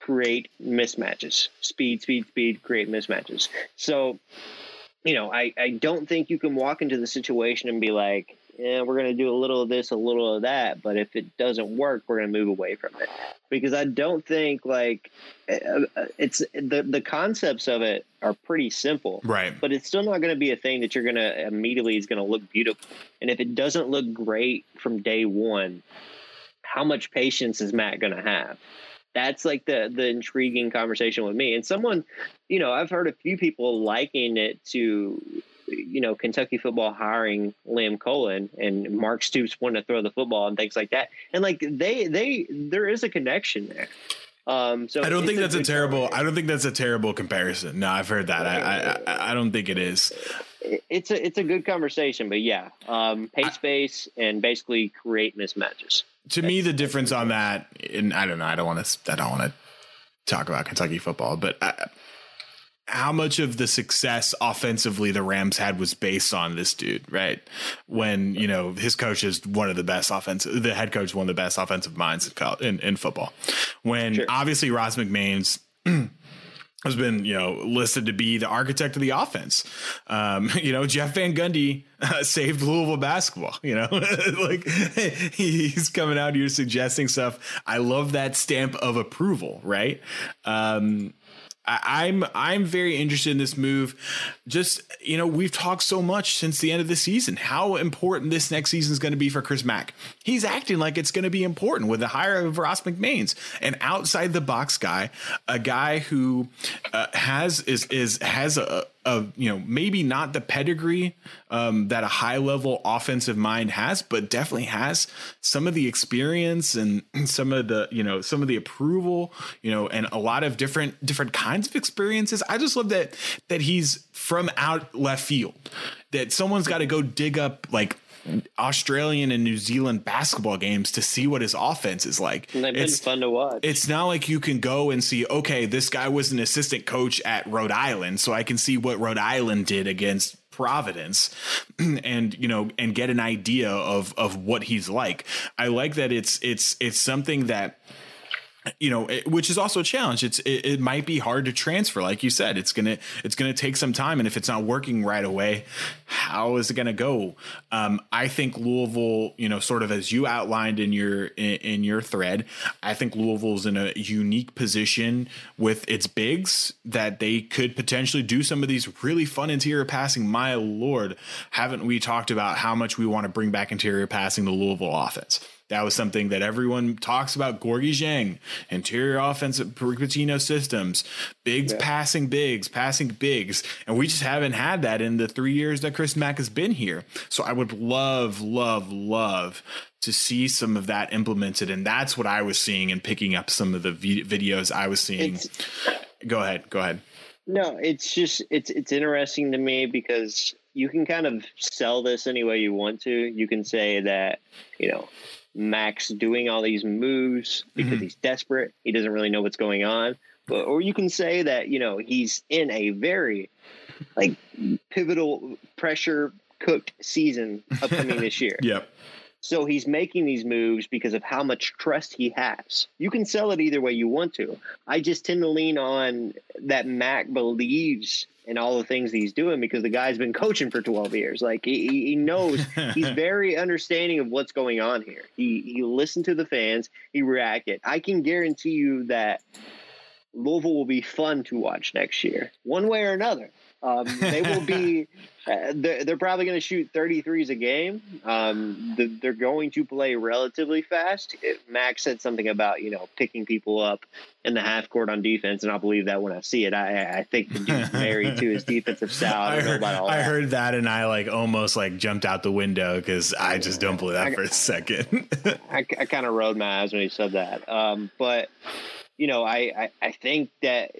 create mismatches, speed, speed, speed, create mismatches. So, you know, I, I don't think you can walk into the situation and be like, yeah, we're going to do a little of this, a little of that. But if it doesn't work, we're going to move away from it because I don't think like uh, uh, it's the the concepts of it are pretty simple, right. but it's still not going to be a thing that you're going to immediately is going to look beautiful. And if it doesn't look great from day one, how much patience is Matt going to have? That's like the the intriguing conversation with me. And someone, you know, I've heard a few people liking it to you know Kentucky football hiring Liam Coen and Mark Stoops wanting to throw the football and things like that. And like they they there is a connection there. Um, so I don't think that's a terrible. combination. I don't think that's a terrible comparison. No, I've heard that. I I, I- I don't think it is. It's a it's a good conversation, but yeah, um, pay space and basically create mismatches. To me, the difference on that, and I don't know. I don't want to. I don't want to talk about Kentucky football, but I, how much of the success offensively the Rams had was based on this dude, right? When you know his coach is one of the best offensive, the head coach one of the best offensive minds in in, football. When Sure. obviously Ross McMain's <clears throat> has been you know listed to be the architect of the offense. Um, <laughs> you know Jeff Van Gundy uh, <laughs> saved Louisville basketball. You know <laughs> like he's coming out here suggesting stuff. I love that stamp of approval, right? Um, I'm I'm very interested in this move. Just you know, we've talked so much since the end of the season how important this next season is going to be for Chris Mack. He's acting like it's going to be important with the hire of Ross McMains, an outside the box guy, a guy who uh, has is is has a, a you know maybe not the pedigree um, that a high level offensive mind has, but definitely has some of the experience and <clears throat> some of the you know some of the approval, you know, and a lot of different different kinds of experiences. I just love that that he's from out left field. That someone's got to go dig up like Australian and New Zealand basketball games to see what his offense is like. And they've been It's- fun to watch. it's not like you can go and see, okay, this guy was an assistant coach at Rhode Island, so I can see what Rhode Island did against Providence <clears throat> and you know and get an idea of of what he's like. I like that it's it's it's something that you know it, which is also a challenge. It's it, it might be hard to transfer like you said it's gonna it's gonna take some time and if it's not working right away how is it gonna go? Um, i think louisville you know sort of as you outlined in your in, in your thread i think louisville's in a unique position with its bigs that they could potentially do some of these really fun interior passing. My lord haven't we talked about how much we want to bring back interior passing the louisville offense that was something that everyone talks about. Gorgui Dieng, interior offensive Pitino systems, bigs passing bigs, passing bigs. And we just haven't had that in the three years that Chris Mack has been here. So I would love, love, love to see some of that implemented. And that's what I was seeing and picking up some of the vi- videos I was seeing. It's- go ahead. Go ahead. No, it's just it's it's interesting to me because you can kind of sell this any way you want to. You can say that, you know, Mack's doing all these moves because mm-hmm. he's desperate. He doesn't really know what's going on. But or you can say that, you know, he's in a very like pivotal pressure cooked season upcoming <laughs> this year. Yep. So he's making these moves because of how much trust he has. You can sell it either way you want to. I just tend to lean on that Mack believes in all the things he's doing because the guy's been coaching for 12 years. Like he, he knows <laughs> he's very understanding of what's going on here. He he listened to the fans, he reacted. I can guarantee you that Louisville will be fun to watch next year, one way or another. Um, they will be. <laughs> Uh, they're, they're probably going to shoot 33s a game. Um, the, they're going to play relatively fast. It, Max said something about you know picking people up in the half court on defense, and I'll believe that when I see it. I, I think the dude's married to his <laughs> defensive style. I I heard, I that. heard that and I like almost like jumped out the window because I just don't believe that for a second. <laughs> I, I kind of rolled my eyes when he said that. Um, but you know, I, I, I think that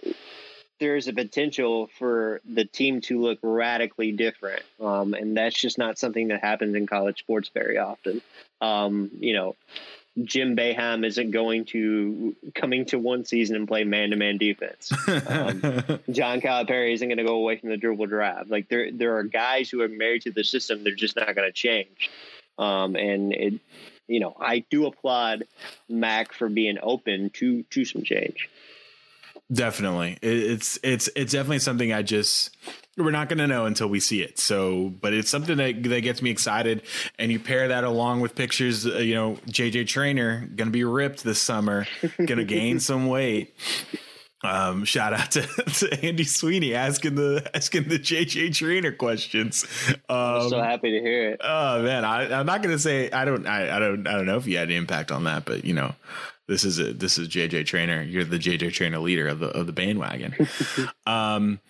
there's a potential for the team to look radically different, um, and that's just not something that happens in college sports very often. Um, you know, Jim Boeheim isn't going to coming to one season and play man to man defense. Um, <laughs> John Calipari isn't going to go away from the dribble drive. Like there, there are guys who are married to the system. They're just not going to change. Um, and it, you know, I do applaud Mack for being open to to some change. Definitely, it's it's it's definitely something I just we're not going to know until we see it. So, but it's something that that gets me excited. And you pair that along with pictures, uh, you know, JJ Traynor going to be ripped this summer, going to gain <laughs> some weight. Um, shout out to, <laughs> to Andy Sweeney asking the asking the JJ Traynor questions. Um, so happy to hear it. Oh man, I, I'm not gonna say I don't I, I don't I don't know if you had any impact on that, but you know, this is a this is JJ Traynor. You're the JJ Traynor leader of the of the bandwagon. <laughs> um,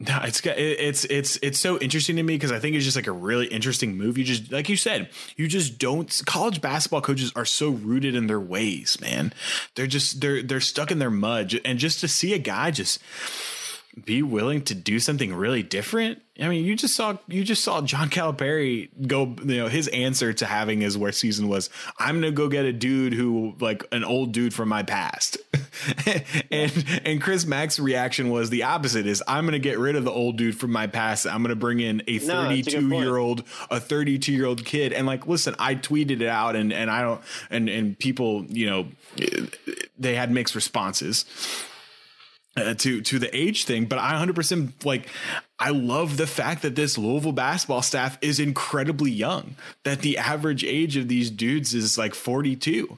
No, it's it's it's it's so interesting to me because I think it's just like a really interesting move. You just like you said, you just don't. College basketball coaches are so rooted in their ways, man. They're just they're they're stuck in their mud, and just to see a guy just be willing to do something really different. I mean, you just saw you just saw John Calipari go. You know, his answer to having his worst season was, "I'm gonna go get a dude who like an old dude from my past," <laughs> and and Chris Mack's reaction was the opposite: "Is I'm gonna get rid of the old dude from my past. I'm gonna bring in a No, a 32 year old, a 32 year old kid." And like, listen, I tweeted it out, and and I don't, and and people, you know, they had mixed responses uh, to to the age thing, but I 100% like I love the fact that this Louisville basketball staff is incredibly young. That the average age of these dudes is like 42.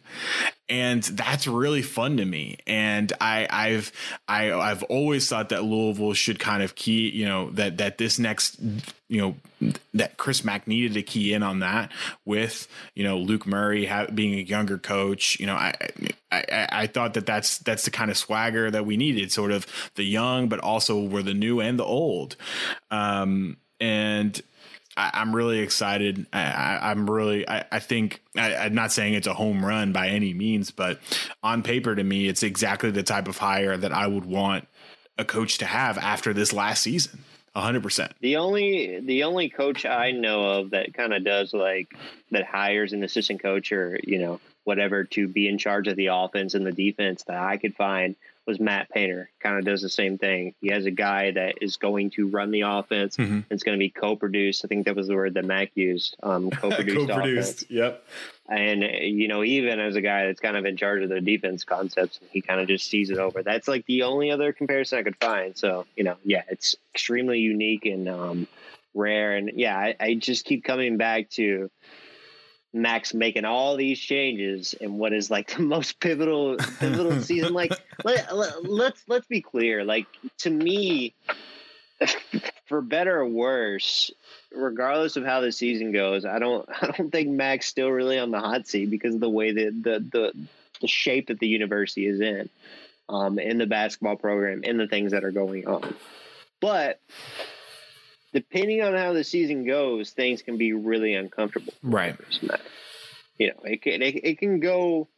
And that's really fun to me. And I I've I I've always thought that Louisville should kind of key, you know, that that this next you know that Chris Mack needed to key in on that with you know Luke Murray being a younger coach. You know, I, I I I thought that that's that's the kind of swagger that we needed, sort of the young, but also we're the new and the old. Um, and I, I'm really excited. I, I'm really, I, I think, I, I'm not saying it's a home run by any means, but on paper to me, it's exactly the type of hire that I would want a coach to have after this last season. 100%. The only the only coach I know of that kind of does like that hires an assistant coach or you know whatever to be in charge of the offense and the defense that I could find was Matt Painter. Kind of does the same thing. He has a guy that is going to run the offense. Mhm. It's going to be co-produced. I think that was the word that Mack used. Um, <laughs> co-produced, offense. Yep. And you know, even as a guy that's kind of in charge of the defense concepts, he kind of just sees it over. That's like the only other comparison I could find. So you know, yeah, it's extremely unique and um, rare. And yeah, I, I just keep coming back to Mack's making all these changes in what is like <laughs> the most pivotal pivotal <laughs> season. Like let, let, let's let's be clear. Like to me, <laughs> for better or worse, regardless of how the season goes, I don't I don't think Mack's still really on the hot seat because of the way that the the the shape that the university is in, um, in the basketball program, in the things that are going on. But depending on how the season goes, things can be really uncomfortable. Right. You know, it can it, it can go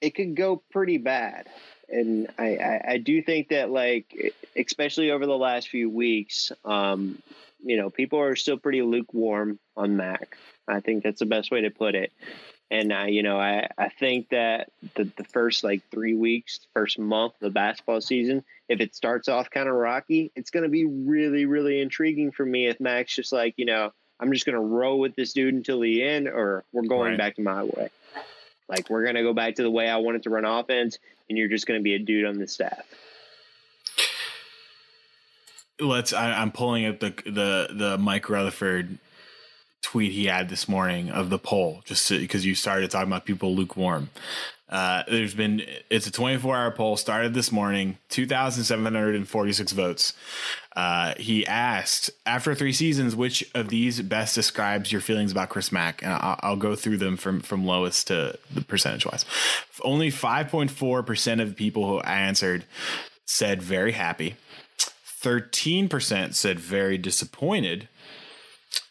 it could go pretty bad. And I, I, I do think that like especially over the last few weeks, um, you know, people are still pretty lukewarm on Mack. I think that's the best way to put it. And I, you know, I, I think that the, the first like three weeks, first month of the basketball season, if it starts off kind of rocky, it's going to be really, really intriguing for me if Max just like, you know, I'm just going to roll with this dude until the end, or we're going Right. back to my way. Like we're going to go back to the way I wanted to run offense, and you're just going to be a dude on the staff. let's I, i'm pulling up the the the mike rutherford tweet he had this morning of the poll just because you started talking about people lukewarm. Uh there's been it's a 24 hour poll started this morning 2746 votes. Uh he asked after three seasons which of these best describes your feelings about chris mack? And i'll, I'll go through them from from lowest to the percentage wise only 5.4% of people who answered said very happy. 13% said very disappointed.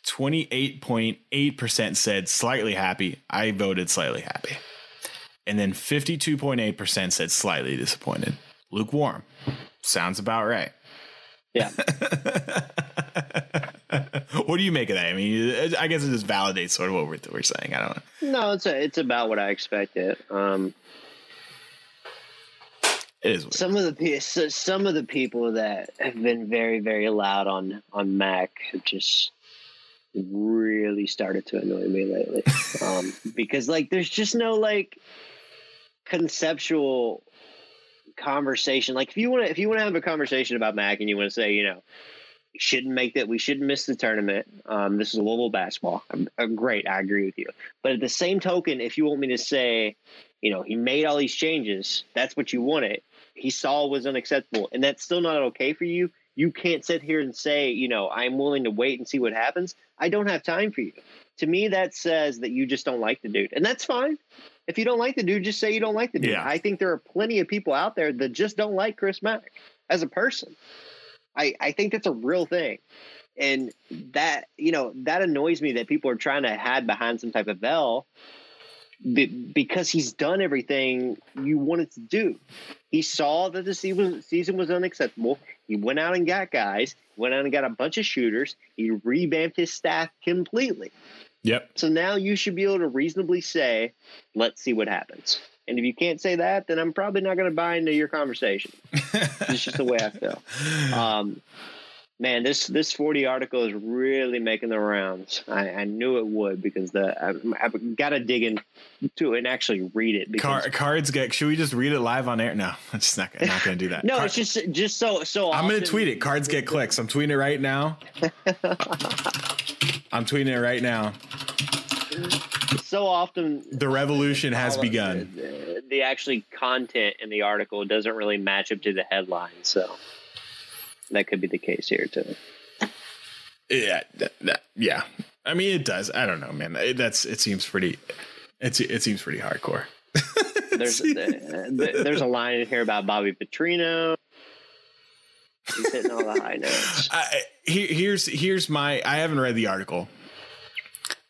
28.8% said slightly happy. I voted slightly happy. And then 52.8% said slightly disappointed. Lukewarm. Sounds about right. Yeah. <laughs> what do you make of that? I mean, I guess it just validates sort of what we're, we're saying. I don't know. no, it's a, it's about what I expected. Um, It is. Weird. some of the pe- so- some of the people that have been very very loud on on Mack have just really started to annoy me lately. <laughs> um, because like there's just no like conceptual conversation. Like if you want to if you want to have a conversation about Mack and you want to say you know shouldn't make that we shouldn't miss the tournament. Um, this is Louisville basketball. Um, uh, great, I agree with you. But at the same token, if you want me to say you know, he made all these changes. That's what you wanted. He saw was unacceptable, and that's still not okay for you. You can't sit here and say, you know, I'm willing to wait and see what happens. I don't have time for you. To me, that says that you just don't like the dude, and that's fine. If you don't like the dude, just say you don't like the dude. Yeah. I think there are plenty of people out there that just don't like Chris Mack as a person. I, I think that's a real thing. And that, you know, that annoys me that people are trying to hide behind some type of veil because he's done everything you wanted to do. He saw that the season, season was unacceptable. He went out and got guys, went out and got a bunch of shooters. He revamped his staff completely. Yep. So now you should be able to reasonably say, let's see what happens. And if you can't say that, then I'm probably not going to buy into your conversation. <laughs> it's just the way I feel. Um, man, this this Forde article is really making the rounds. I, I knew it would because the I, I've got to dig into it and actually read it. Because, Car- cards get. Should we just read it live on air? No, <laughs> I'm just not. I'm not going to do that. <laughs> no, it's just just so so. I'm going to tweet it. Cards get clicks. I'm tweeting it right now. <laughs> I'm tweeting it right now. So often The revolution has begun. The, the actually content in the article doesn't really match up to the headline, so that could be the case here too. Yeah, that, that- yeah. I mean, it does. I don't know, man. It, that's it seems pretty. It's it seems pretty hardcore. <laughs> There's uh, there's a line in here about Bobby Petrino. He's hitting all the high <laughs> notes. I, here, here's here's my. I haven't read the article,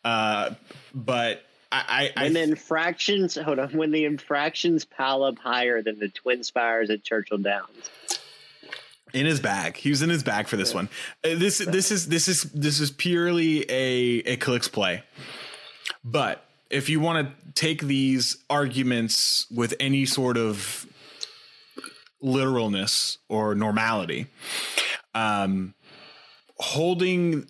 uh, but I I, When the infractions, hold on, when the infractions pile up higher than the twin spires at Churchill Downs. In his bag. He was in his bag for this one. Uh, this this is this is this is purely a a clicks play. But if you want to take these arguments with any sort of literalness or normality, um, holding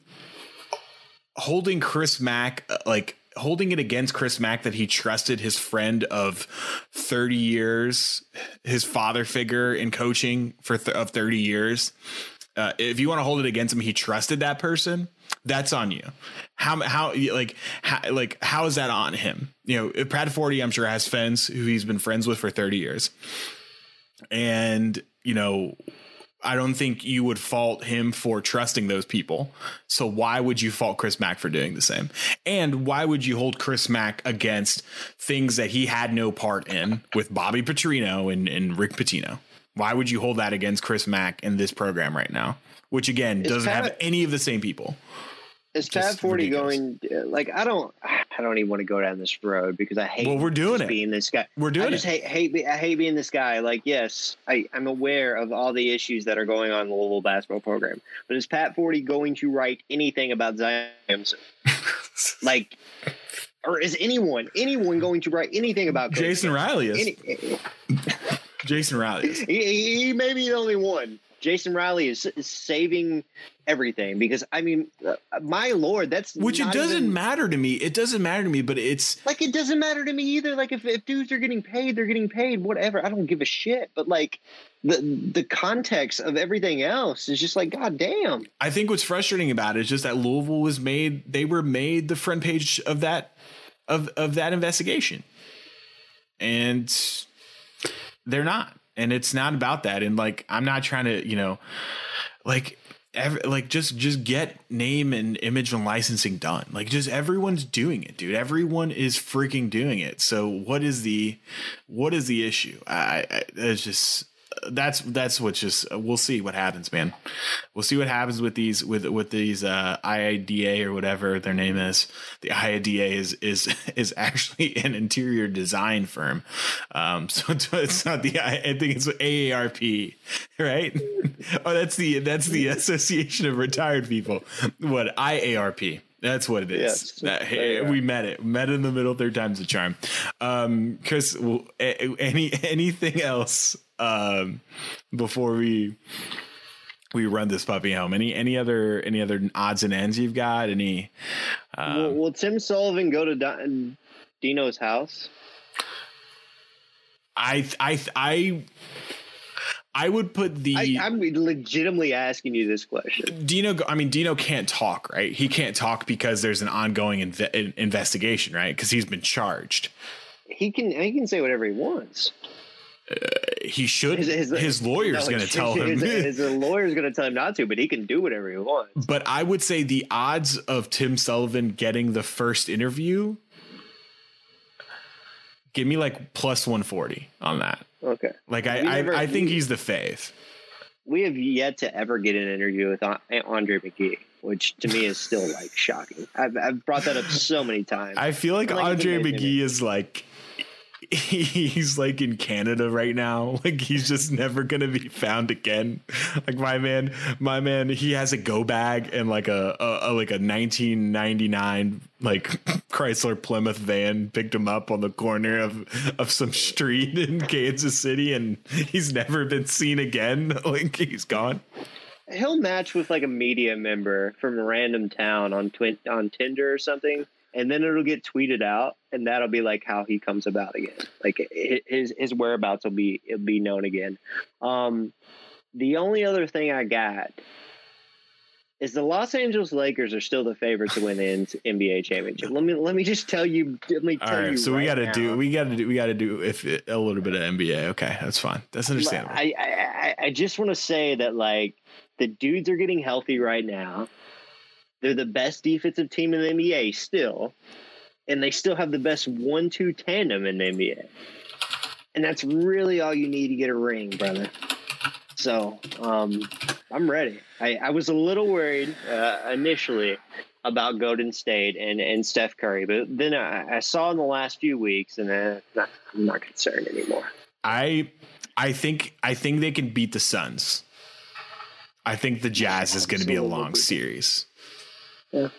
holding Chris Mack uh, like holding it against Chris Mack that he trusted his friend of 30 years, his father figure in coaching for th- of 30 years. Uh, if you want to hold it against him, he trusted that person. That's on you. How how like how, like how is that on him? You know, Brad Forde, I'm sure has friends who he's been friends with for 30 years, and you know I don't think you would fault him for trusting those people. So why would you fault Chris Mack for doing the same? And why would you hold Chris Mack against things that he had no part in with Bobby Petrino and, and Rick Pitino? Why would you hold that against Chris Mack in this program right now? Which again doesn't have any of the same people. Is Just Pat Forde ridiculous. going? uh, Like I don't, I don't even want to go down this road because I hate. Well, we're doing it. Being this guy, We're doing I just it. hate hate I hate being this guy. Like, yes, I, I'm aware of all the issues that are going on in the Louisville basketball program, but is Pat Forde going to write anything about Zion Williamson? <laughs> like, or is anyone anyone going to write anything about Coach Jason Riley is. Any, eh, eh. Jason Riley is. <laughs> he, he may be the only one. Jason Riley is, is saving everything because I mean, uh, my lord, that's Which it doesn't even- matter to me. It doesn't matter to me, but it's like it doesn't matter to me either. Like if, if dudes are getting paid, they're getting paid. Whatever, I don't give a shit. But like the the context of everything else is just like, god damn. I think what's frustrating about it is just that Louisville was made they were made the front page of that of of that investigation. And they're not. And it's not about that. And like I'm not trying to, you know, like every, like just just get name and image and licensing done. Like just everyone's doing it, dude. Everyone is freaking doing it. So what is the what is the issue? I, I it's just that's that's what's just we'll see what happens, man. We'll see what happens with these with with these uh IIDA or whatever their name is. The IIDA is is <laughs> is actually an interior design firm. Um <laughs> so it's, not the I, I think it's AARP, right? <laughs> oh, that's the that's the Association of Retired People. What IARP. That's what it is. Yes. That- There you are. we met it. Met in the middle. Third time's a charm. Um, Chris, any anything else um, before we we run this puppy home? Any any other any other odds and ends you've got? Any? Um, will, will Tim Sullivan go to Di- Dino's house? I I I I would put the I, I'm legitimately asking you this question. Dino. I mean, Dino can't talk, right? He can't talk because there's an ongoing inve- investigation, right? Because he's been charged. He can he can say whatever he wants. He should. His, lawyer's no, going <laughs> to tell him. His, <laughs> his lawyer's going to tell him not to, but he can do whatever he wants. But I would say the odds of Tim Sullivan getting the first interview, give me like plus 140 on that. Okay. Like I, never- I, I think we- he's the fave. we have yet to ever get an interview with Andre McGee, which to me is still like shocking. I've, I've brought that up so many times. I feel like like, Andre McGee is like <laughs> he's like in Canada right now. <laughs> Like he's just never gonna be found again. Like my man, my man, he has a go bag and like a, a, a like a 1999 like <laughs> Chrysler Plymouth van picked him up on the corner of of some street in Kansas City, and he's never been seen again. Like he's gone. He'll match with like a media member from a random town on twin on Tinder or something, and then it'll get tweeted out, and that'll be like how he comes about again. Like his his whereabouts will be it'll be known again. Um, the only other thing I got is the Los Angeles Lakers are still the favorites to win the NBA championship. Let me let me just tell you. Let me tell All right, you. so we got to do we got to do we got to do if a little bit of NBA. Okay, that's fine. That's understandable. I, I, I- I just want to say that like the dudes are getting healthy right now. They're the best defensive team in the NBA still, and they still have the best one-two tandem in the NBA. And that's really all you need to get a ring, brother. So um, I'm ready. I, I was a little worried uh, initially about Golden State and, and Steph Curry, but then I, I saw in the last few weeks, and uh, not, I'm not concerned anymore. I I think I think they can beat the Suns. I think the Jazz is going to be a long series. Yeah.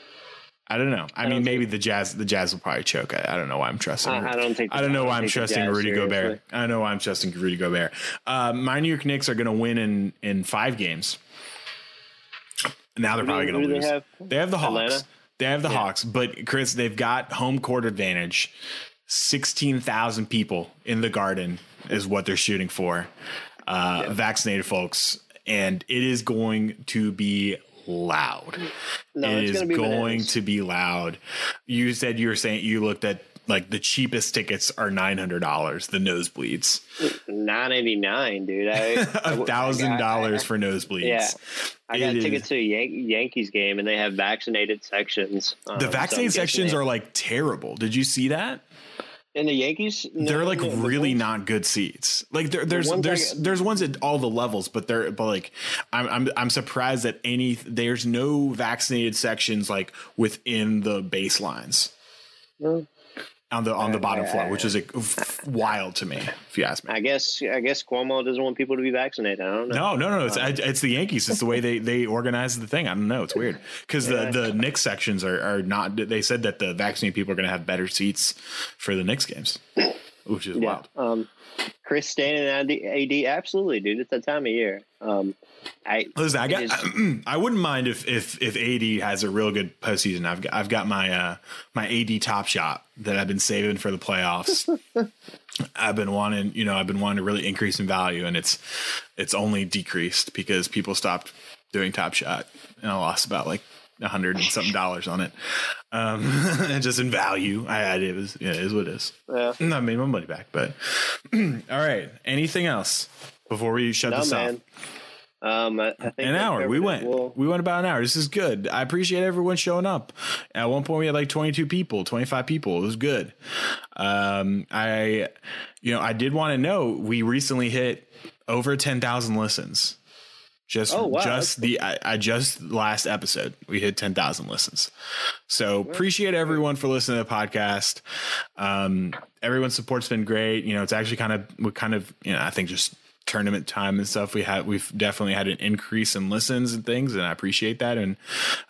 I don't know. I, I mean, maybe the Jazz the Jazz will probably choke. I, I don't know why I'm trusting. I, I don't think. I don't know why I'm trusting Rudy Gobert. I don't know why I'm trusting Rudy Gobert. Uh, my New York Knicks are going to win in in five games. Now they're probably going to lose. they have? They have the Hawks. Atlanta? They have the Hawks, but Chris, they've got home court advantage. Sixteen thousand people in the Garden is what they're shooting for. Uh, Vaccinated folks, and it is going to be loud. No, it it's is gonna be going bananas. to be loud. You said you were saying you looked at like the cheapest tickets are nine hundred dollars. The nosebleeds, Nine eighty nine, dude. <laughs> A thousand dollars for nosebleeds. Yeah. I got It is- tickets to a Yan- Yankees game, and they have vaccinated sections. Um, The vaccinated I'm sections are like terrible. Did you see that? In the Yankees. they're like no, the really ones- not good seats. Like there, there's I there's there's ones at all the levels, but they're but like I'm I'm I'm surprised that any there's no vaccinated sections like within the baselines No. On the on the bottom floor, which is wild to me if you ask me. I guess I guess Cuomo doesn't want people to be vaccinated. I don't know. No, no, no. It's I- it's the Yankees. It's the way they they organize the thing. I don't know. It's weird because the the Knicks sections are are not. They said that the vaccinated people are going to have better seats for the Knicks games, which is Yeah. wild. Um, Chris Stan and AD, absolutely, dude. It's that time of year. Um, I Listen, I got. is- <clears throat> I wouldn't mind if if if AD has a real good postseason. I've got I've got my uh my AD top shot that I've been saving for the playoffs. <laughs> I've been wanting, you know, I've been wanting to really increase in value, and it's it's only decreased because people stopped doing top shot, and I lost about like a hundred and something dollars on it, um, <laughs> and just in value. I, I it was yeah, it is what it is. Yeah. I made my money back, but <clears throat> all right. Anything else before we shut no this off? Um, I, I think an hour. We went. Well, we went about an hour. This is good. I appreciate everyone showing up. At one point, we had like 22 people, 25 people. It was good. Um, I, you know, I did want to know. We recently hit over 10,000 listens. Just, Oh, wow. just the, I, I just last episode we hit 10,000 listens. So appreciate everyone for listening to the podcast. Um, everyone's support's been great. You know, it's actually kind of, we kind of, you know, I think just tournament time and stuff we had we've definitely had an increase in listens and things and i appreciate that. And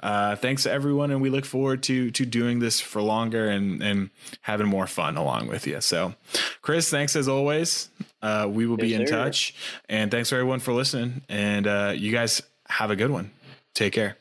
uh thanks to everyone and we look forward to to doing this for longer and and having more fun along with you. So chris thanks as always. Uh we will be in sir. touch and thanks for everyone for listening. And uh you guys have a good one. Take care